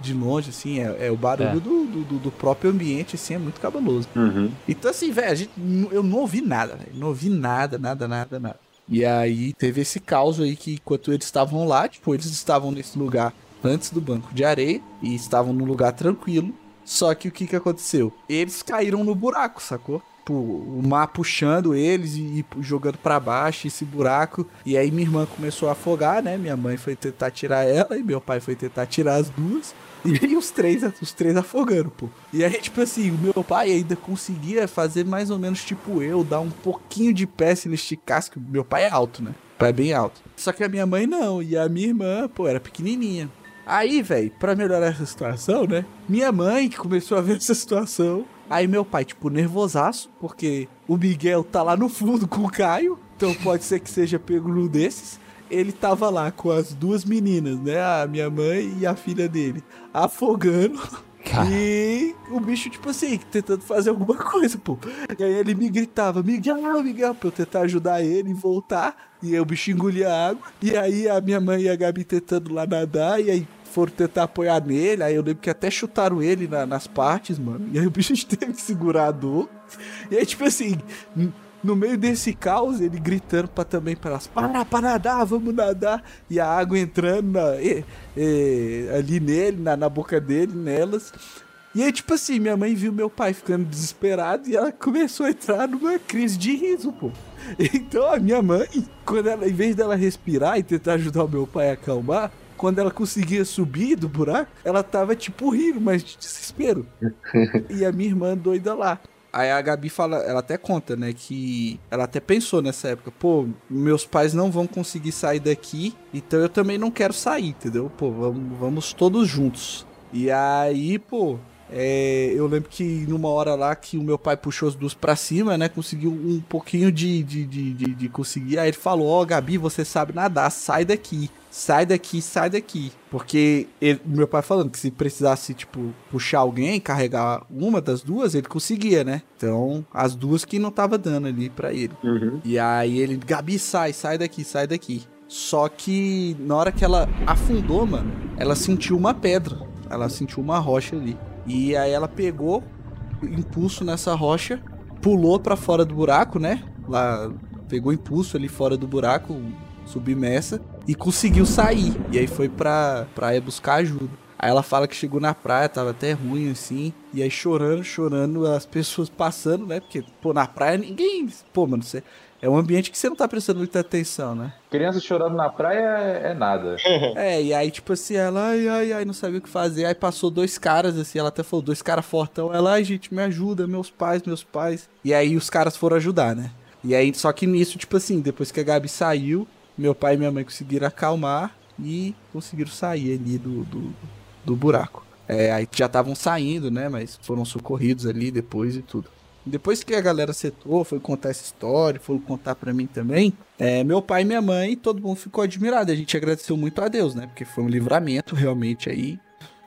De longe, assim, é, é o barulho É. Do, do, do- próprio ambiente, assim, é muito cabuloso. Uhum. Então, assim, velho, eu não ouvi nada, velho. Não ouvi nada, nada, nada, nada. E aí teve esse caos aí que enquanto eles estavam lá, tipo, eles estavam nesse lugar antes do banco de areia e estavam num lugar tranquilo. Só que o que que aconteceu? Eles caíram no buraco, sacou? Tipo, o mar puxando eles e, e jogando pra baixo esse buraco. E aí minha irmã começou a afogar, né? Minha mãe foi tentar tirar ela e meu pai foi tentar tirar as duas. E os três, os três afogando, pô. E aí, tipo assim, o meu pai ainda conseguia fazer mais ou menos tipo eu, dar um pouquinho de pé se ele esticasse, que meu pai é alto, né? Pai é bem alto. Só que a minha mãe não, e a minha irmã, pô, era pequenininha. Aí, velho, pra melhorar essa situação, né? Minha mãe que começou a ver essa situação. Aí meu pai, tipo, nervosaço, porque o Miguel tá lá no fundo com o Caio. Então pode ser que seja pego num desses. Ele tava lá com as duas meninas, né? A minha mãe e a filha dele. Afogando. E o bicho, tipo assim, tentando fazer alguma coisa, pô. E aí ele me gritava, Miguel, Miguel, pra eu tentar ajudar ele e voltar. E aí o bicho engolia água. E aí a minha mãe e a Gabi tentando lá nadar. E aí foram tentar apoiar nele. Aí eu lembro que até chutaram ele na- nas partes, mano. E aí o bicho [LAUGHS] teve que segurar a dor. E aí, tipo assim, no meio desse caos, ele gritando pra também para elas, para, para nadar, vamos nadar. E a água entrando na- e- e- ali nele, na, na boca dele, nelas. E aí, tipo assim, minha mãe viu meu pai ficando desesperado e ela começou a entrar numa crise de riso, pô. [LAUGHS] Então a minha mãe, quando ela, em vez dela respirar e tentar ajudar o meu pai a acalmar, quando ela conseguia subir do buraco, ela tava tipo rindo, mas de desespero. [LAUGHS] e a minha irmã doida lá. Aí a Gabi fala, ela até conta, né, que ela até pensou nessa época, pô, meus pais não vão conseguir sair daqui, então eu também não quero sair, entendeu? Pô, vamos, vamos todos juntos. E aí, pô, é, eu lembro que numa hora lá que o meu pai puxou as duas pra cima, né, conseguiu um pouquinho de, de, de, de, de conseguir, aí ele falou, ó, Gabi, você sabe nadar, sai daqui. Sai daqui, sai daqui. Porque ele- meu pai falando que se precisasse, tipo, puxar alguém, carregar uma das duas, ele conseguia, né? Então, as duas que não tava dando ali pra ele. Uhum. E aí ele, Gabi, sai, sai daqui, sai daqui. Só que na hora que ela afundou, mano, ela sentiu uma pedra. Ela sentiu uma rocha ali. E aí ela pegou impulso nessa rocha, pulou pra fora do buraco, né? Lá pegou impulso ali fora do buraco, submersa, e conseguiu sair. E aí foi pra praia buscar ajuda. Aí ela fala que chegou na praia, tava até ruim assim. E aí chorando, chorando, as pessoas passando, né? Porque, pô, na praia ninguém. Pô, mano, você. É um ambiente que você não tá prestando muita atenção, né? Criança chorando na praia é, é nada. [LAUGHS] É, e aí, tipo assim, ela, ai, ai, ai, não sabia o que fazer. Aí passou dois caras, assim, ela até falou, dois caras fortão. Ela, ai, gente, me ajuda, meus pais, meus pais. E aí os caras foram ajudar, né? E aí, só que nisso, tipo assim, depois que a Gabi saiu, meu pai e minha mãe conseguiram acalmar e conseguiram sair ali do, do, do buraco. É, aí já estavam saindo, né? Mas foram socorridos ali depois e tudo. Depois que a galera setou, foi contar essa história, foi contar pra mim também, é, meu pai e minha mãe, todo mundo ficou admirado. A gente agradeceu muito a Deus, né? Porque foi um livramento realmente aí.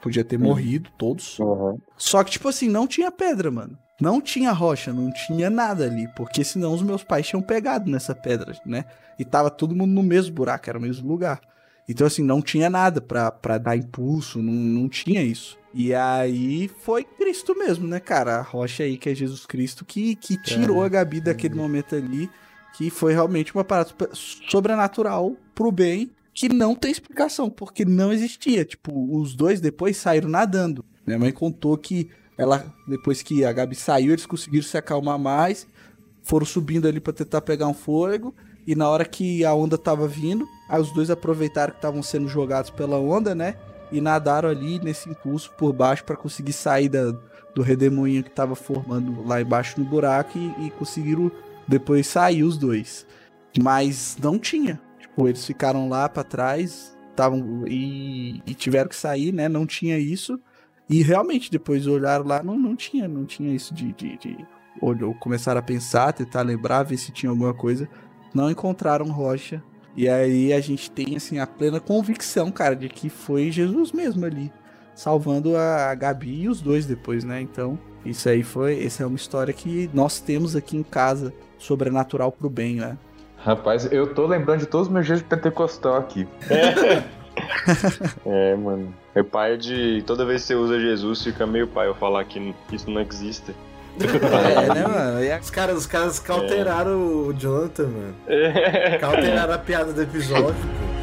Podia ter morrido todos. Uhum. Só que, tipo assim, não tinha pedra, mano. Não tinha rocha, não tinha nada ali. Porque senão os meus pais tinham pegado nessa pedra, né? E tava todo mundo no mesmo buraco, era o mesmo lugar. Então, assim, não tinha nada pra, pra dar impulso, não, não tinha isso. E aí foi Cristo mesmo, né, cara? A rocha aí que é Jesus Cristo que, que tirou a Gabi daquele momento ali, que foi realmente uma parada sobrenatural pro bem, que não tem explicação, porque não existia. Tipo, os dois depois saíram nadando. Minha mãe contou que ela, depois que a Gabi saiu, eles conseguiram se acalmar mais, foram subindo ali pra tentar pegar um fôlego. E na hora que a onda tava vindo, aí os dois aproveitaram que estavam sendo jogados pela onda, né? E nadaram ali nesse impulso por baixo pra conseguir sair da, do redemoinho que tava formando lá embaixo no buraco e, e conseguiram depois sair os dois. Mas não tinha. Tipo, eles ficaram lá pra trás tavam, e, e tiveram que sair, né? Não tinha isso. E realmente, depois olharam lá, não, não tinha, não tinha isso de. de, de olhou, começaram a pensar, tentar lembrar, ver se tinha alguma coisa. Não encontraram rocha. E aí a gente tem, assim, a plena convicção, cara, de que foi Jesus mesmo ali. Salvando a, Gabi e os dois depois, né? Então, isso aí foi. Essa é uma história que nós temos aqui em casa, sobrenatural pro bem, né? Rapaz, eu tô lembrando de todos os meus dias de pentecostal aqui. [LAUGHS] É, mano. É pai de. Toda vez que você usa Jesus, fica meio pai eu falar que isso não existe. É, né, [LAUGHS] mano? E a- Os caras, os caras cauteraram o Jonathan, mano. É. Cauteraram a piada do episódio, pô.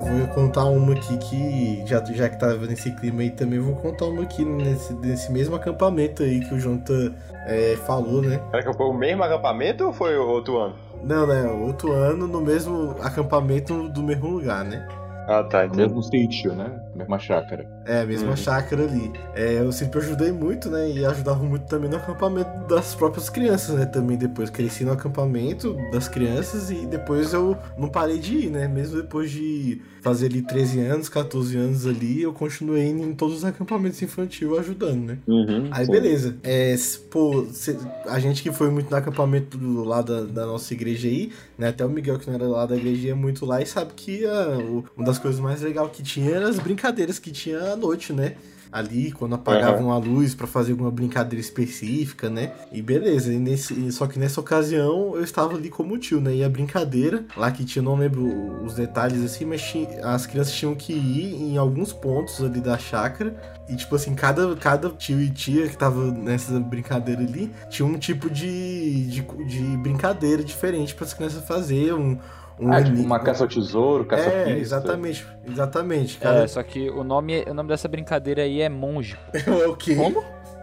Vou contar uma aqui que, já, já que tava nesse clima aí também, vou contar uma aqui nesse, nesse mesmo acampamento aí que o Jonathan é, falou, né? Será que foi o mesmo acampamento ou foi outro ano? Não, né? Outro ano no mesmo acampamento do mesmo lugar, né? Ah, tá. Então... Mesmo sítio, né? Mesma chácara. É, a mesma Uhum. chácara ali. É, eu sempre ajudei muito, né? E ajudava muito também no acampamento das próprias crianças, né? Também depois cresci no acampamento das crianças e depois eu não parei de ir, né? Mesmo depois de fazer ali 13 anos, 14 anos ali, eu continuei em todos os acampamentos infantis ajudando, né? Uhum, Aí sim. beleza. É, pô, a gente que foi muito no acampamento do lado da, da nossa igreja aí, né? Até o Miguel que não era lá da igreja ia muito lá e sabe que ah, o- uma das coisas mais legais que tinha eram as brincadeiras que tinha à noite, né? Ali, quando apagavam a luz pra fazer alguma brincadeira específica, né? E beleza, e nesse, só que nessa ocasião eu estava ali como tio, né? E a brincadeira, lá que tinha, não lembro os detalhes assim, mas tinha- as crianças tinham que ir em alguns pontos ali da chácara e, tipo assim, cada, cada tio e tia que tava nessa brincadeira ali tinha um tipo de, de, de brincadeira diferente para as crianças fazer. Um, um Ah, tipo uma caça ao tesouro, caça É, pista. exatamente. Exatamente, cara. É, só que o nome, o nome dessa brincadeira aí é monge. É [LAUGHS] o quê? Como?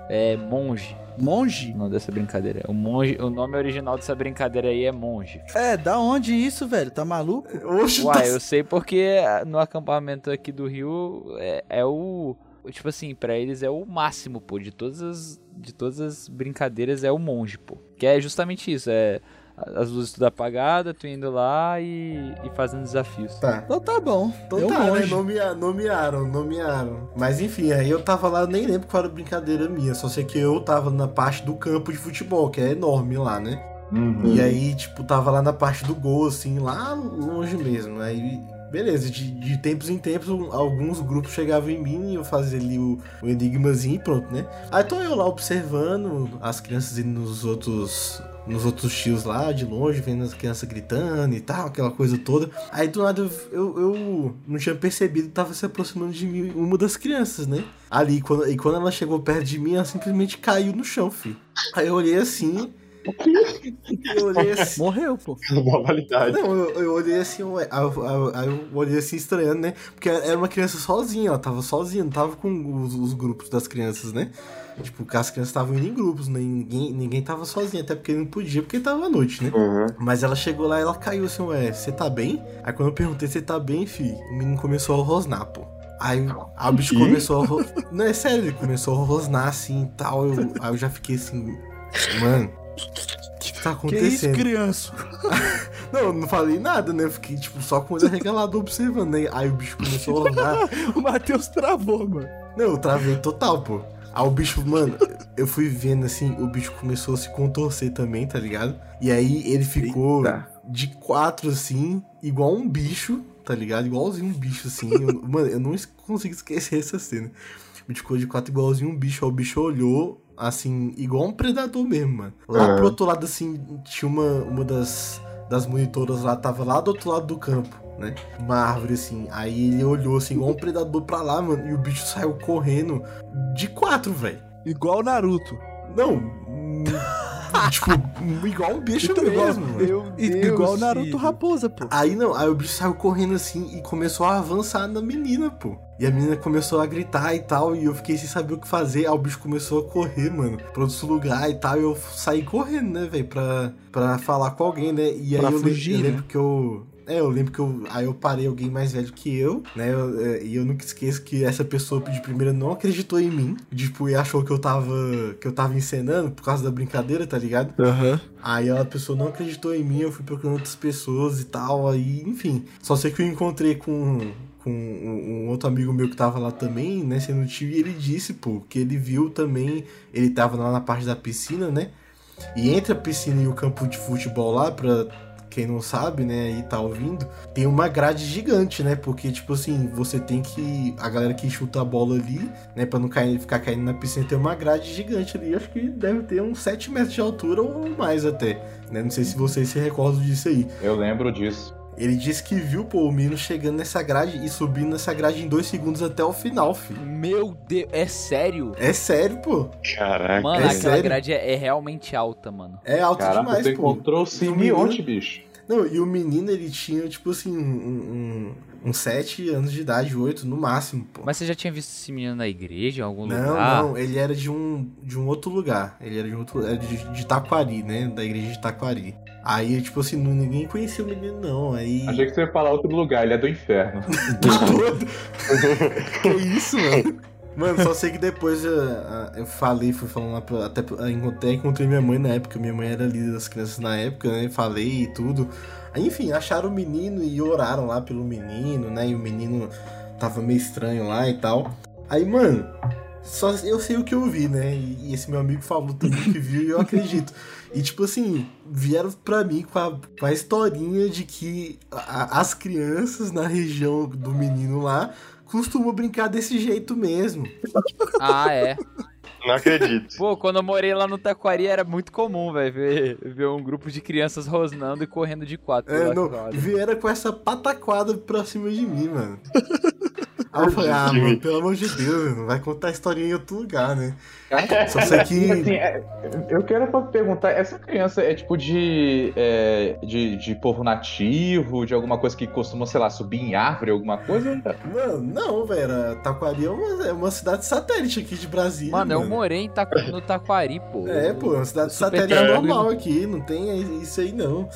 É monge. Monge? O nome dessa brincadeira. O monge, o nome original dessa brincadeira aí é monge. É, da onde isso, velho? Tá maluco? Oxe, tá- Uai, eu sei porque no acampamento aqui do Rio é, é o. Tipo assim, pra eles é o máximo, pô. De todas as, de todas as brincadeiras é o monge, pô. Que é justamente isso, é as luzes tudo apagadas, tu indo lá e, e fazendo desafios. Tá. Então tá bom. Então Deu tá, né? monge. Nomea- nomearam, nomearam. Mas enfim, aí eu tava lá, nem lembro qual era a brincadeira minha. Só sei que eu tava na parte do campo de futebol, que é enorme lá, né? Uhum. E aí, tipo, tava lá na parte do gol, assim, lá longe mesmo. Aí, beleza, de, de tempos em tempos, alguns grupos chegavam em mim e eu fazia ali o, o enigmazinho e pronto, né? Aí tô eu lá observando as crianças indo nos outros. Nos outros tios lá, de longe, vendo as crianças gritando e tal, aquela coisa toda. Aí do nada eu, eu, eu não tinha percebido tava se aproximando de mim uma das crianças, né? Ali, quando, e quando ela chegou perto de mim, ela simplesmente caiu no chão, filho. Aí eu olhei assim. Eu olhei assim. Morreu, pô. [LAUGHS] Modalidade. Não, eu, eu olhei assim, ué, aí eu, eu- eu olhei assim estranhando, né? Porque era uma criança sozinha, ela tava sozinha, não tava com os, os grupos das crianças, né? Tipo, as crianças estavam indo em grupos, né? E Ninguém, ninguém tava sozinho, até porque não podia, porque tava à noite, né? Uhum. Mas ela chegou lá e ela caiu assim, ué, você tá bem? Aí quando eu perguntei se tá bem, fi, o menino começou a rosnar, pô. Aí, o bicho começou a. ro- Não, é sério, ele começou a rosnar assim e tal. Eu, aí eu já fiquei assim, mano, que, que tá Que isso, acontecendo? criança? [LAUGHS] Não, eu não falei nada, né? Fiquei, tipo, só com o olho arregalado observando, né? Aí o bicho começou a rosnar. [LAUGHS] O Matheus travou, mano. Não, eu travei total, pô. Aí o bicho, mano, eu fui vendo assim, o bicho começou a se contorcer também, tá ligado? E aí ele ficou Eita. de quatro, assim, igual um bicho, tá ligado? Igualzinho um bicho, assim. Eu- mano, eu não consigo esquecer essa cena. O bicho ficou de quatro igualzinho um bicho. Aí o bicho olhou, assim, igual um predador mesmo, mano. Lá Aham. pro outro lado, assim, tinha uma, uma das, das monitoras lá, tava lá do outro lado do campo. Né? Uma árvore assim. Aí ele olhou assim, igual um predador pra lá, mano. E o bicho saiu correndo de quatro, velho. Igual o Naruto. Não. [LAUGHS] tipo, igual um bicho Então, mesmo, mano. Meu I- Deus, Igual o Naruto filho. Raposa, pô. Aí não, aí o bicho saiu correndo assim e começou a avançar na menina, pô. E a menina começou a gritar e tal, e eu fiquei sem saber o que fazer. Aí o bicho começou a correr, mano, pra outro lugar e tal. E eu saí correndo, né, velho, pra, pra falar com alguém, né? E aí Pra eu, lem- fugir, eu né? lembro que eu. É, eu lembro que eu. Aí eu parei alguém mais velho que eu, né? eu- é, e eu nunca esqueço que essa pessoa de primeira não acreditou em mim. Tipo, e achou que eu tava. que eu tava encenando por causa da brincadeira, tá ligado? Aham. Aí a pessoa não acreditou em mim, eu fui procurando outras pessoas e tal, aí, enfim. Só sei que eu encontrei com, com um, outro amigo meu que tava lá também, né, sendo tio, e ele disse, pô, que ele viu também, ele tava lá na parte da piscina, né? E entre a piscina e o campo de futebol lá, pra quem não sabe, né, aí tá ouvindo, tem uma grade gigante, né? Porque, tipo assim, você tem que. A galera que chuta a bola ali, né, pra não cair, ficar caindo na piscina, tem uma grade gigante ali. Acho que deve ter uns 7 metros de altura ou mais até. Né? Não sei se vocês se recordam disso aí. Eu lembro disso. Ele disse que viu, pô, o menino chegando nessa grade e subindo nessa grade em dois segundos até o final, filho. Meu Deus, é sério? É sério, pô. Caraca. Mano, é aquela sério? grade é, é realmente alta, mano. É alto Caraca, demais, você pô. encontrou o E menino- simbionte, bicho. Não, e o menino, ele tinha, tipo assim, um, um, uns 7 anos de idade, 8 no máximo, pô. Mas você já tinha visto esse menino na igreja, em algum Não, lugar? não, ele era de um, de um outro lugar. Ele era de um outro era de, de Taquari, né? Da igreja de Taquari. Aí, tipo assim, não- ninguém conhecia o menino, não. Aí. Achei que você ia falar outro lugar, ele é do inferno. [LAUGHS] todo. [LAUGHS] que isso, mano? Mano, só sei que depois eu, eu falei, fui falando lá. Até, até encontrei minha mãe na época, minha mãe era líder das crianças na época, né? Falei e tudo. Aí, enfim, acharam o menino e oraram lá pelo menino, né? E o menino tava meio estranho lá e tal. Aí, mano, só eu sei o que eu vi, né? E, e esse meu amigo falou também que viu e eu acredito. E tipo assim, vieram pra mim com a, com a historinha de que a- as crianças na região do menino lá costumam brincar desse jeito mesmo. Ah, é. Não acredito. Pô, quando eu morei lá no Taquari era muito comum, velho, ver, ver um grupo de crianças rosnando e correndo de quatro. É, não, vieram com essa pataquada pra cima de mim, mano. Aí eu falei, ah, mano, pelo amor de Deus, mano, vai contar a historinha em outro lugar, né? Só sei que. Assim, é, eu quero só perguntar, essa criança é tipo de, é, de, de povo nativo, de alguma coisa que costuma, sei lá, subir em árvore, alguma coisa? Mano, não, velho. Taquari é uma, é uma cidade satélite aqui de Brasília. Mano, eu morei em Taqu- no Taquari, pô. É, pô, é uma cidade satélite normal aqui, não tem isso aí não.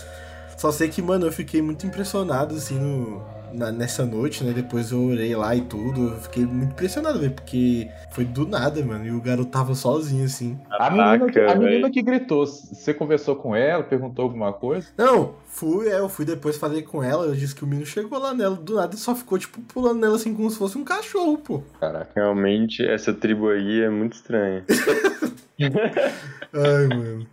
Só sei que, mano, eu fiquei muito impressionado, assim, no, na- nessa noite, né? Depois eu orei lá e tudo. Eu fiquei muito impressionado, velho, porque foi do nada, mano. E o garoto tava sozinho, assim. A menina, que, a menina que gritou, você conversou com ela, perguntou alguma coisa? Não, fui, é, eu fui depois, falei com ela. Eu disse que o menino chegou lá nela do nada e só ficou, tipo, pulando nela assim como se fosse um cachorro, pô. Caraca. Realmente, essa tribo aí é muito estranha. [LAUGHS] Ai, mano.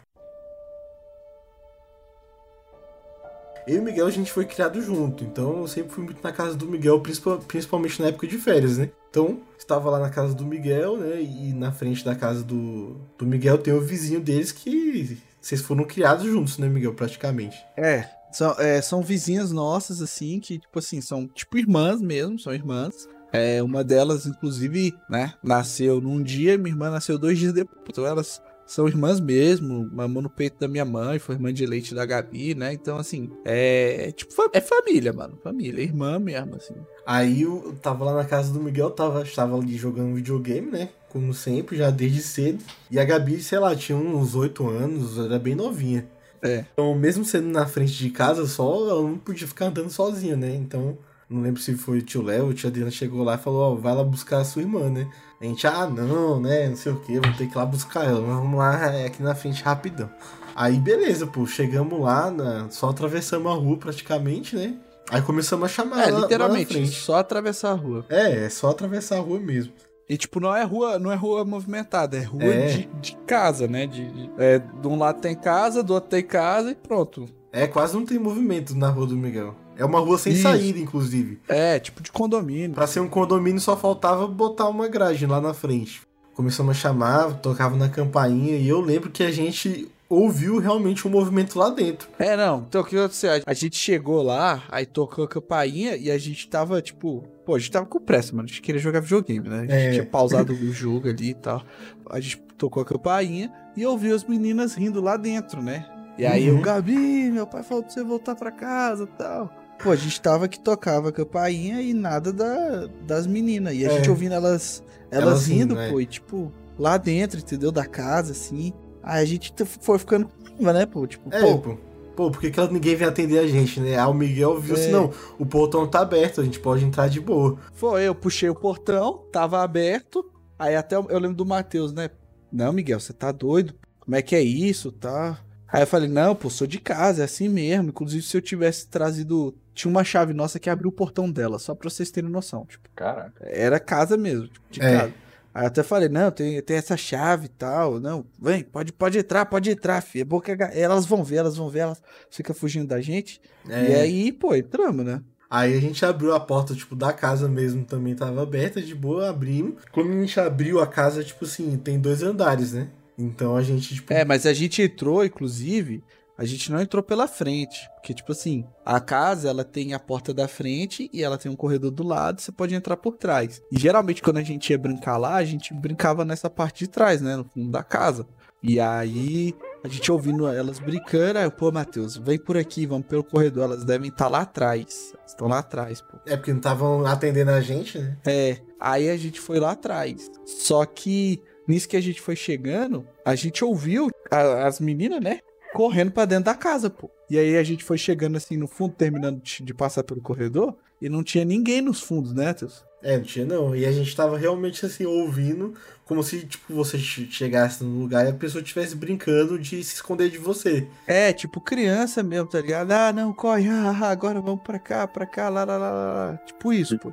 Eu e o Miguel, a gente foi criado junto, então eu sempre fui muito na casa do Miguel, principal- principalmente na época de férias, né? Então, estava lá na casa do Miguel, né? E na frente da casa do, do Miguel tem o vizinho deles que vocês foram criados juntos, né, Miguel, praticamente. É, são, é, são vizinhas nossas, assim, que, tipo assim, são tipo irmãs mesmo, são irmãs. É, uma delas, inclusive, né, nasceu num dia, minha irmã nasceu dois dias depois. Então elas são irmãs mesmo, mamou no peito da minha mãe, foi irmã de leite da Gabi, né? Então, assim, é, é tipo, é família, mano, família, irmã mesmo, assim. Aí eu tava lá na casa do Miguel, tava, tava ali jogando videogame, né? Como sempre, já desde cedo. E a Gabi, sei lá, tinha uns 8 anos, era bem novinha. É. Então, mesmo sendo na frente de casa só, ela não podia ficar andando sozinha, né? Então, Não lembro se foi o tio Léo, o tio Adriana chegou lá e falou, ó, vai lá buscar a sua irmã, né? A gente, ah, não, né? Não sei o que, vou ter que ir lá buscar ela. Mas vamos lá, é aqui na frente rapidão. Aí beleza, pô, chegamos lá, na... só atravessamos a rua praticamente, né? Aí começamos a chamar É, na literalmente, frente. só atravessar a rua. É, é só atravessar a rua mesmo. E, tipo, não é rua, não é rua movimentada, é rua É. De, de casa, né? De, de- é, de um lado tem casa, do outro tem casa e pronto. É, quase não tem movimento na rua do Miguel. É uma rua sem Isso. saída, inclusive. É, tipo de condomínio. Pra ser um condomínio só faltava botar uma grade lá na frente. Começamos a chamar, tocava na campainha e eu lembro que a gente ouviu realmente um movimento lá dentro. É, não. Então, o que aconteceu? A gente chegou lá, aí tocou a campainha e a gente tava, tipo... Pô, a gente tava com pressa, mano. A gente queria jogar videogame, né? A gente É. tinha pausado o jogo ali e tal. A gente tocou a campainha e ouviu as meninas rindo lá dentro, né? E aí Uhum. o Gabi, meu pai falou pra você voltar pra casa e tal. Pô, a gente tava que tocava a campainha e nada da, das meninas. E a É. gente ouvindo elas, elas, Elas rindo, rindo, é. pô, e tipo, lá dentro, entendeu? Da casa, assim. Aí a gente foi ficando com né, pô? Tipo, É, pô, pô. Pô, por que, que ninguém vem atender a gente, né? Aí o Miguel viu assim, É. não, o portão tá aberto, a gente pode entrar de boa. Foi, eu puxei o portão, tava aberto. Aí até eu eu lembro do Matheus, né? Não, Miguel, você tá doido? Como é que é isso, tá? Aí eu falei, não, pô, sou de casa, é assim mesmo. Inclusive, se eu tivesse trazido. Tinha uma chave nossa que abriu o portão dela, só pra vocês terem noção. Tipo, Caraca. era casa mesmo, tipo, de É. casa. Aí eu até falei, não, tem, tem essa chave e tal. Não, vem, pode, pode entrar, pode entrar, filha. É bom que elas vão ver, elas vão ver, elas ficam fugindo da gente. É. E aí, pô, entramos, né? Aí a gente abriu a porta, tipo, da casa mesmo, também tava aberta, de boa, abrimos. Quando a gente abriu a casa, tipo assim, tem dois andares, né? Então a gente, tipo, É, mas a gente entrou, inclusive, a gente não entrou pela frente. Porque, tipo assim, a casa, ela tem a porta da frente e ela tem um corredor do lado, você pode entrar por trás. E geralmente, quando a gente ia brincar lá, a gente brincava nessa parte de trás, né? No fundo da casa. E aí, a gente ouvindo elas brincando, aí, pô, Matheus, vem por aqui, vamos pelo corredor. Elas devem estar lá atrás. Estão lá atrás, pô. é porque não estavam atendendo a gente, né? É, aí a gente foi lá atrás. Só que nisso que a gente foi chegando, a gente ouviu a- as meninas, né? Correndo pra dentro da casa, pô. E aí a gente foi chegando assim no fundo, terminando de, passar pelo corredor, e não tinha ninguém nos fundos, né, Teus? É, não tinha não. E a gente tava realmente assim, ouvindo, como se, tipo, você che- chegasse num lugar e a pessoa estivesse brincando de se esconder de você. É, tipo criança mesmo, tá ligado? Ah, não, corre, ah, ah, agora vamos pra cá, pra cá, lá, lá, lá, lá. Tipo isso, pô.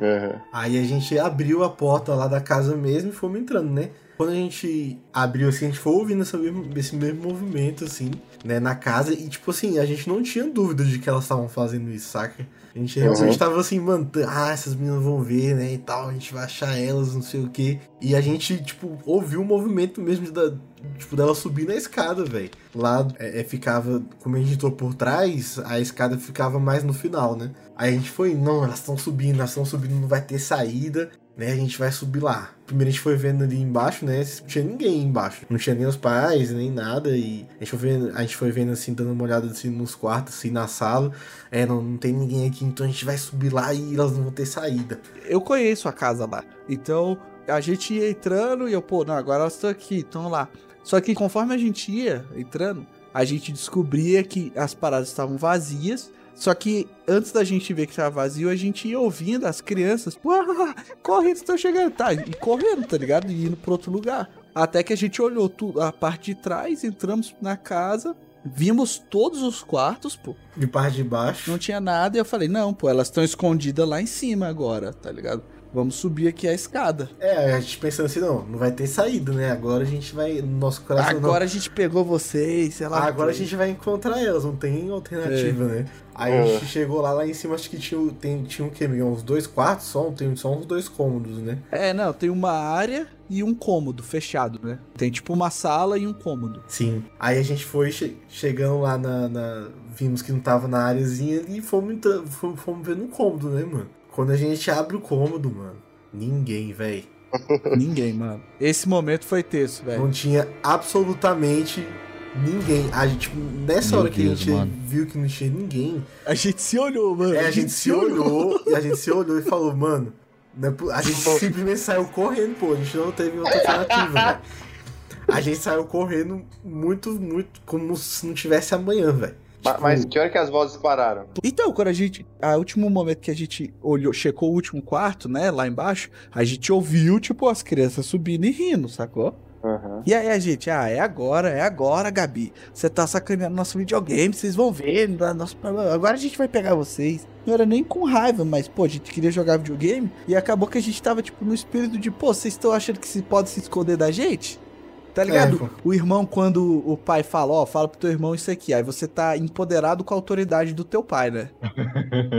Aham. Aí a gente abriu a porta lá da casa mesmo e fomos entrando, né? Quando a gente abriu assim, a gente foi ouvindo essa mesmo- esse mesmo movimento, assim, né, na casa. E, tipo assim, a gente não tinha dúvida de que elas estavam fazendo isso, saca? A gente realmente Uhum. tava assim, mano, ah, essas meninas vão ver, né, e tal, a gente vai achar elas, não sei o quê. E a gente, tipo, ouviu o movimento mesmo da, tipo, dela subir na escada, velho. Lá é, é, ficava, como a gente entrou por trás, a escada ficava mais no final, né? Aí a gente foi, não, elas estão subindo, elas estão subindo, não vai ter saída, né? A gente vai subir lá. Primeiro a gente foi vendo ali embaixo, né? Não tinha ninguém embaixo. Não tinha nem os pais, nem nada. E a gente foi vendo, a gente foi vendo assim, dando uma olhada assim nos quartos, assim, na sala. É, não, não tem ninguém aqui, então a gente vai subir lá e elas não vão ter saída. eu conheço a casa lá. Então, a gente ia entrando e eu, pô, não, agora elas estão aqui, estão lá. Só que conforme a gente ia entrando, a gente descobria que as paradas estavam vazias. Só que antes da gente ver que estava vazio, a gente ia ouvindo as crianças, ah, [LAUGHS] corre, eles estão chegando, tá? E correndo, tá ligado? E indo pro outro lugar. Até que a gente olhou tudo, a parte de trás, entramos na casa, vimos todos os quartos, pô. De parte de baixo. Não tinha nada e eu falei, não, pô, elas estão escondidas lá em cima agora, tá ligado? Vamos subir aqui a escada. É, a gente pensando assim, não, não vai ter saída, né? Agora a gente vai. no Nosso coração. não- Agora a gente pegou vocês, sei lá. Agora a gente vai encontrar elas, não tem alternativa, né? Aí a É. gente chegou lá, lá em cima, acho que tinha, tem, tinha o quê, Miguel? Uns dois quartos só? Tem só uns dois cômodos, né? É, não, tem uma área e um cômodo fechado, né? Tem tipo uma sala e um cômodo. Sim. Aí a gente foi che- chegando lá na, na- Vimos que não tava na áreazinha e fomos, fomos, fomos vendo um cômodo, né, mano? Quando a gente abre o cômodo, mano, ninguém, velho. [LAUGHS] Ninguém, mano. Esse momento foi tenso, velho. Não tinha absolutamente ninguém. A gente, tipo, nessa Meu hora que Deus, a gente mano. viu que não tinha ninguém, A gente se olhou, mano. É, a gente se olhou, [LAUGHS] e a gente se olhou e falou, mano, é a gente [LAUGHS] simplesmente saiu correndo, pô, a gente não teve outra alternativa, velho. A gente saiu correndo muito, muito, como se não tivesse amanhã, velho. Ma- Mas que hora que as vozes pararam? Então, quando a gente. A último momento que a gente olhou, checou o último quarto, né? Lá embaixo, a gente ouviu, tipo, as crianças subindo e rindo, sacou? Aham. E aí a gente, ah, é agora, é agora, Gabi. Você tá sacaneando nosso videogame, vocês vão ver. dá Nosso... Agora a gente vai pegar vocês. Não era nem com raiva, mas, pô, a gente queria jogar videogame. E acabou que a gente tava, tipo, no espírito de, pô, vocês estão achando que se pode se esconder da gente? Tá ligado? É, o irmão, quando o pai fala, ó, fala pro teu irmão isso aqui. Aí você tá empoderado com a autoridade do teu pai, né? [LAUGHS]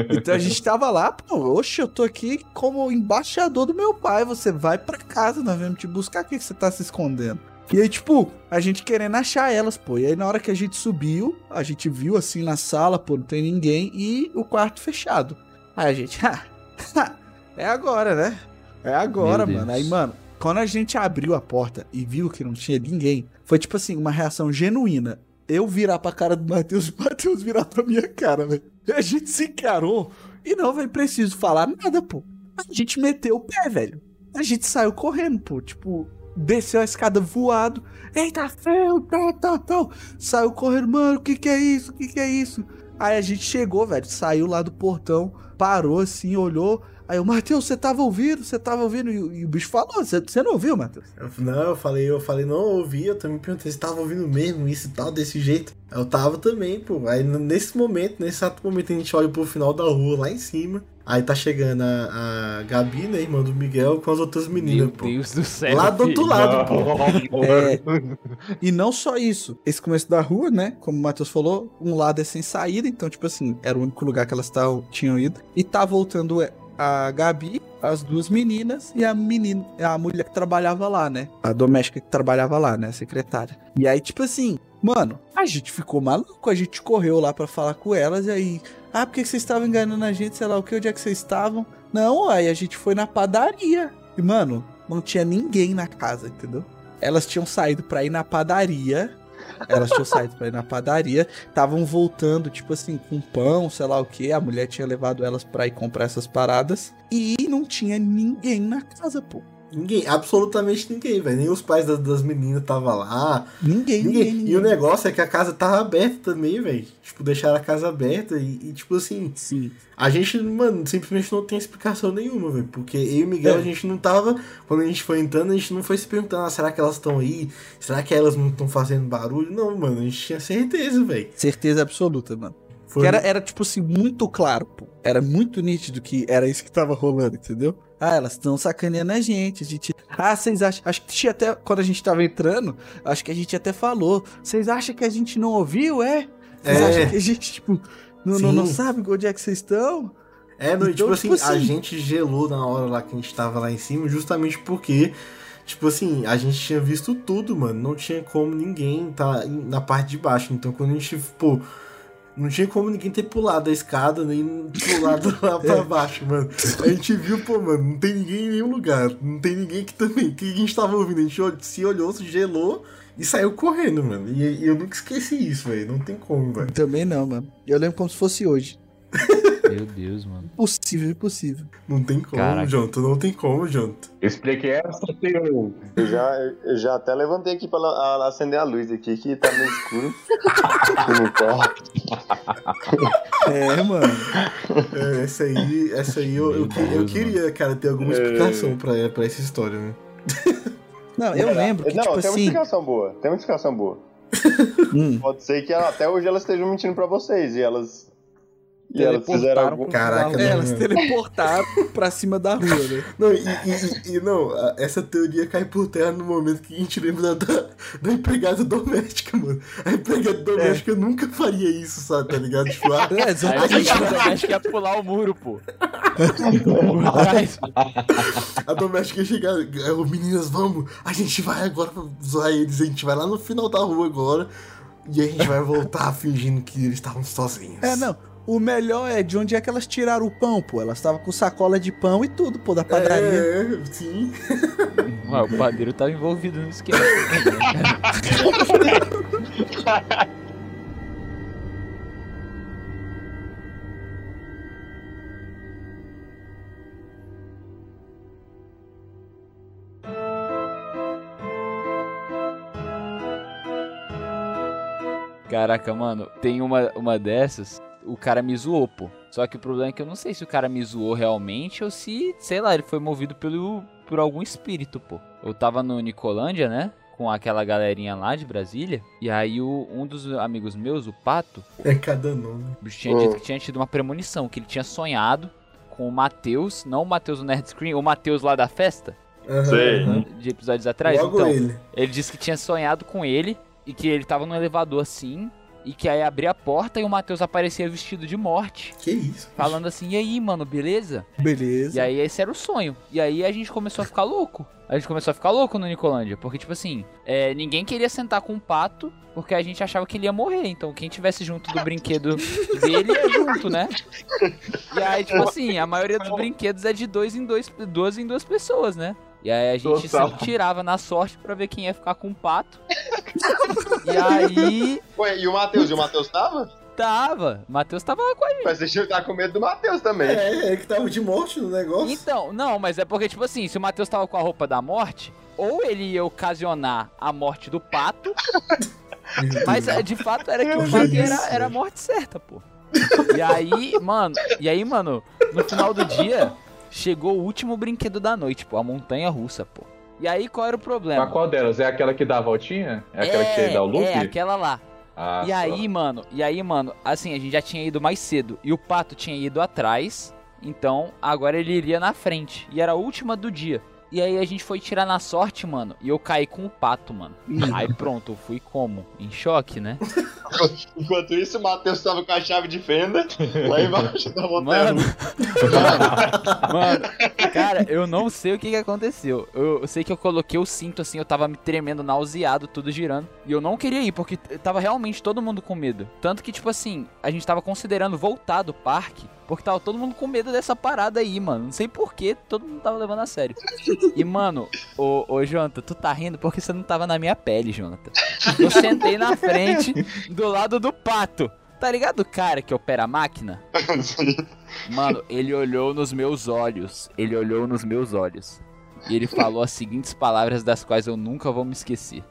Então a gente tava lá, pô, oxe, eu tô aqui como embaixador do meu pai. Você vai pra casa, nós vamos te buscar. O que que você tá se escondendo? E aí, tipo, a gente querendo achar elas, pô. E aí, na hora que a gente subiu, a gente viu assim na sala, pô, não tem ninguém e o quarto fechado. Aí a gente, ah, [LAUGHS] é agora, né? É agora, mano. Aí, mano, quando a gente abriu a porta e viu que não tinha ninguém, foi tipo assim, uma reação genuína. Eu virar pra cara do Matheus o Matheus virar pra minha cara, velho. E a gente se encarou e não, velho, preciso falar nada, pô. A gente meteu o pé, velho. A gente saiu correndo, pô. Tipo, desceu a escada voado. Eita, ferro, tal, tal, tal. Saiu correndo, mano, o que que é isso? O que que é isso? Aí a gente chegou, velho, saiu lá do portão, parou assim, olhou. Aí o Matheus, você tava ouvindo? Você tava ouvindo? E, o- e o bicho falou, você não ouviu, Matheus? Eu- não, eu falei, eu falei, não, eu ouvi, eu também perguntei se tava ouvindo mesmo isso e tal, desse jeito. Eu tava também, pô. Aí nesse momento, nesse exato momento, a gente olha pro final da rua, lá em cima. Aí tá chegando a, a Gabi, né, irmã do Miguel, com as outras meninas, Meu pô. Deus do céu. Lá do outro lado, pô. É, e não só isso. Esse começo da rua, né? Como o Matheus falou, um lado é sem saída, então, tipo assim, era o único lugar que elas tavam, tinham ido. E tá voltando é, a Gabi, as duas meninas e a menina, a mulher que trabalhava lá, né? A doméstica que trabalhava lá, né? A secretária. E aí, tipo assim, mano, a gente ficou maluco, a gente correu lá pra falar com elas e aí. Ah, por que que vocês estavam enganando a gente? Sei lá o que, onde é que vocês estavam? Não, aí a gente foi na padaria. E, mano, não tinha ninguém na casa, entendeu? Elas tinham saído pra ir na padaria. Elas tinham saído pra ir na padaria. Estavam voltando, tipo assim, com pão, sei lá o que. A mulher tinha levado elas pra ir comprar essas paradas. E não tinha ninguém na casa, pô. Ninguém, absolutamente ninguém, velho. Nem os pais das, das meninas tava lá. Ninguém, ninguém, Ninguém. ninguém. E o negócio é que a casa tava aberta também, velho. Tipo, deixaram a casa aberta e, e, tipo assim, Sim. a gente, mano, simplesmente não tem explicação nenhuma, velho. Porque eu e o Miguel, É. a gente não tava. Quando a gente foi entrando, a gente não foi se perguntando, ah, será que elas estão aí? Será que elas não estão fazendo barulho? Não, mano, a gente tinha certeza, velho. Certeza absoluta, mano. Foi. Que era, era, tipo assim, muito claro, pô. Era muito nítido que era isso que tava rolando, entendeu? Ah, elas estão sacaneando a gente. A gente. Ah, vocês acham. Acho que tinha até. Quando a gente tava entrando, acho que a gente até falou. Vocês acham que a gente não ouviu, é? Vocês É. acham que a gente, tipo, não, não, não sabe onde é que vocês estão? É, não, e, Então, tipo, assim, tipo a assim- gente gelou na hora lá que a gente tava lá em cima, justamente porque, tipo assim, a gente tinha visto tudo, mano. Não tinha como ninguém tá na parte de baixo. Então quando a gente, pô. Não tinha como ninguém ter pulado a escada, nem pulado lá [LAUGHS] pra baixo, mano. A gente viu, pô, mano, não tem ninguém em nenhum lugar. Não tem ninguém aqui também. O que a gente tava ouvindo? A gente se olhou, se gelou e saiu correndo, mano. E, e eu nunca esqueci isso, velho. Não tem como, velho. Também não, mano. Eu lembro como se fosse hoje. Meu Deus, mano. Impossível, impossível. Não tem como, Caraca. Jonto. Não tem como, Jonto. Eu expliquei essa teoria. Eu já, eu já até levantei aqui pra a- acender a luz aqui, que tá meio escuro. [LAUGHS] É, mano. É, essa aí, essa aí eu, eu, eu queria, cara, ter alguma explicação pra, pra essa história, né? Não, eu lembro que, Não, tipo tem uma assim. explicação boa. Tem uma explicação boa. [LAUGHS] hum, Pode ser que ela- até hoje elas estejam mentindo pra vocês e elas. E elas fizeram Teleportaram algum. Caraca, é, elas teleportaram pra cima da rua, né? [LAUGHS] Não, e, e- e- não, essa teoria cai por terra no momento que a gente lembra da, da, da empregada doméstica, mano. A empregada doméstica nunca faria isso, sabe, tá ligado? Tipo, ah, [LAUGHS] É, a gente doméstica ia pular o muro, pô. A doméstica ia chegar, "Ô, meninas, vamos, a gente vai agora pra zoar eles, a gente vai lá no final da rua agora e a gente vai voltar [LAUGHS] fingindo que eles estavam sozinhos. É, não. O melhor é de onde é que elas tiraram o pão, pô. Elas estavam com sacola de pão e tudo, pô, da padaria. É, sim. Ué, [LAUGHS] o padeiro tava envolvido no esquema. Caraca, mano, tem uma, uma dessas, o cara me zoou, pô. Só que o problema é que eu não sei se o cara me zoou realmente ou se, sei lá, ele foi movido pelo, por algum espírito, pô. Eu tava no Nicolândia, né? Com aquela galerinha lá de Brasília. E aí o, um dos amigos meus, o Pato, É cada nome. o bicho tinha dito que tinha tido uma premonição, que ele tinha sonhado com o Matheus, não o Matheus do Nerd Screen, o Matheus lá da festa, Aham. Sei. de episódios atrás. Logo então, ele. ele disse que tinha sonhado com ele e que ele tava no elevador assim. E que aí abria a porta e o Matheus aparecia vestido de morte. Que isso? Falando assim, e aí, mano, beleza? Beleza. E aí esse era o sonho. E aí a gente começou a ficar louco. A gente começou a ficar louco no Nicolândia. Porque, tipo assim, é, ninguém queria sentar com o pato porque a gente achava que ele ia morrer. Então quem tivesse junto do brinquedo dele ia junto, né? E aí, tipo assim, a maioria dos brinquedos é de dois em dois, duas em duas pessoas, né? E aí a gente tirava na sorte pra ver quem ia ficar com o pato. [LAUGHS] E aí Ué, e o Matheus? E o Matheus tava? tava. O Matheus tava lá com a gente. Mas você tá com medo do Matheus também. É, é que tava de morte no negócio. Então, não, mas é porque, tipo assim, se o Matheus tava com a roupa da morte, ou ele ia ocasionar a morte do pato, [LAUGHS] mas é, de fato era que o pato era, era a morte certa, pô. E aí, mano, e aí, mano, no final do dia, chegou o último brinquedo da noite, pô, a montanha russa, pô. E aí, qual era o problema? Mas qual delas? É aquela que dá a voltinha? É aquela que dá o loop? É, aquela lá. Ah, e só. aí, mano, e aí, mano, assim, a gente já tinha ido mais cedo. E o pato tinha ido atrás. Então, agora ele iria na frente. E era a última do dia. E aí a gente foi tirar na sorte, mano. E eu caí com o pato, mano. Aí pronto, eu fui como? Em choque, né? [LAUGHS] Enquanto isso, o Matheus tava com a chave de fenda lá embaixo da montanha. Mano, [LAUGHS] mano, cara, eu não sei o que, que aconteceu. Eu, eu sei que eu coloquei o cinto assim, eu tava me tremendo, nauseado, tudo girando. E eu não queria ir, porque tava realmente todo mundo com medo. Tanto que, tipo assim, a gente tava considerando voltar do parque, porque tava todo mundo com medo dessa parada aí, mano. Não sei porquê, todo mundo tava levando a sério. E, mano, ô, ô Jonathan, tu tá rindo porque você não tava na minha pele, Jonathan. Eu sentei na frente, do lado do pato. Tá ligado o cara que opera a máquina? Mano, ele olhou nos meus olhos. Ele olhou nos meus olhos. E ele falou as seguintes palavras das quais eu nunca vou me esquecer.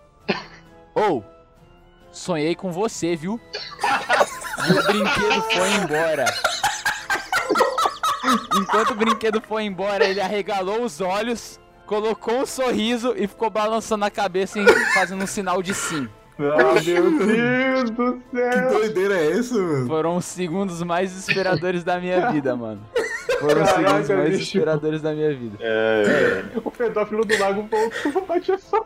Ou, sonhei com você, viu? E o brinquedo foi embora. Enquanto o brinquedo foi embora, ele arregalou os olhos, colocou um sorriso e ficou balançando a cabeça e fazendo um sinal de sim. Ah, meu Deus do Que céu! doideira é essa, mano? Foram os segundos mais desesperadores da minha vida, mano. Foram os segundos mais bicho. desesperadores da minha vida. É, O pedófilo do lago voltou, [LAUGHS] bate só.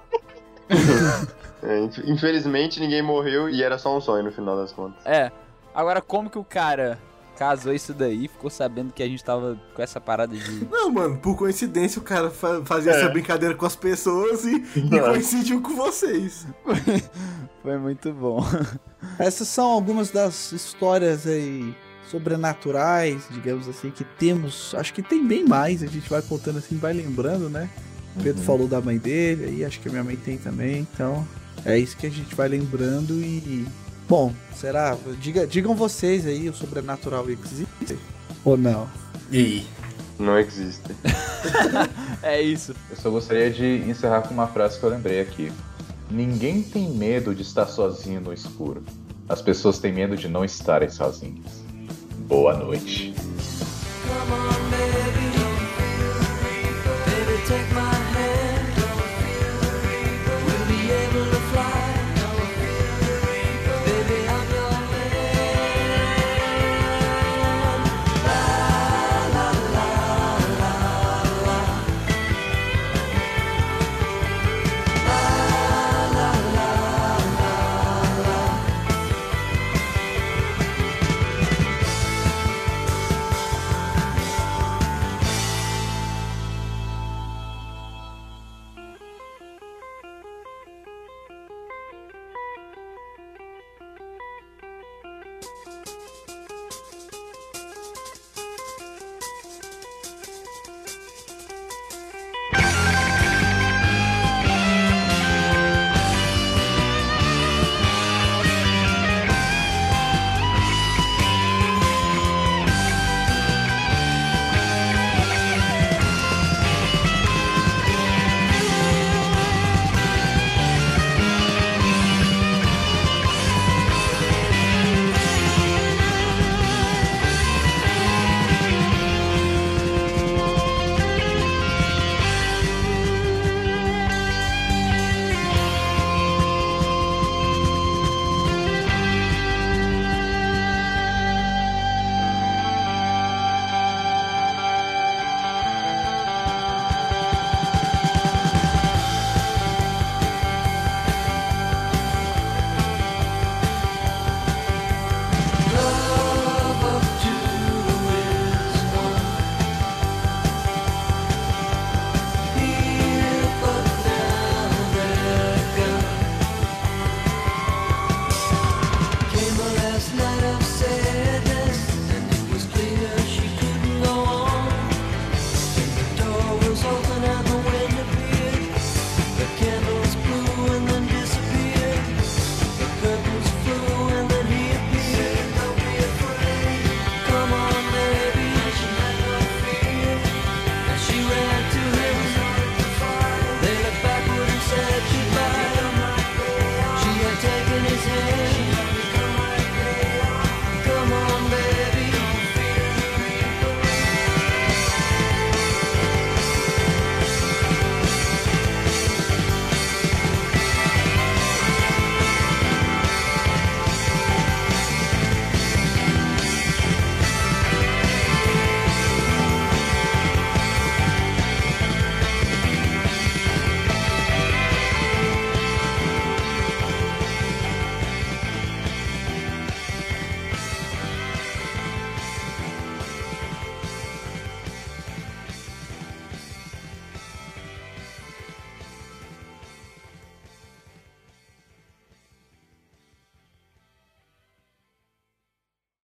é, inf- infelizmente ninguém morreu e era só um sonho no final das contas. É. Agora, como que o cara casou isso daí e ficou sabendo que a gente tava com essa parada de. [LAUGHS] Não, mano, por coincidência o cara fa- fazia essa brincadeira com as pessoas e, e coincidiu com vocês. [LAUGHS] Foi muito bom. [LAUGHS] Essas são algumas das histórias aí sobrenaturais, digamos assim, que temos. Acho que tem bem mais, a gente vai contando assim, vai lembrando, né? O Pedro falou da mãe dele, aí acho que a minha mãe tem também, então é isso que a gente vai lembrando e. Bom, será? Diga, digam vocês aí, o sobrenatural existe ou não? E Não existe. [LAUGHS] é isso. Eu só gostaria de encerrar com uma frase que eu lembrei aqui. Ninguém tem medo de estar sozinho no escuro. As pessoas têm medo de não estarem sozinhas. Boa noite. Come on, baby,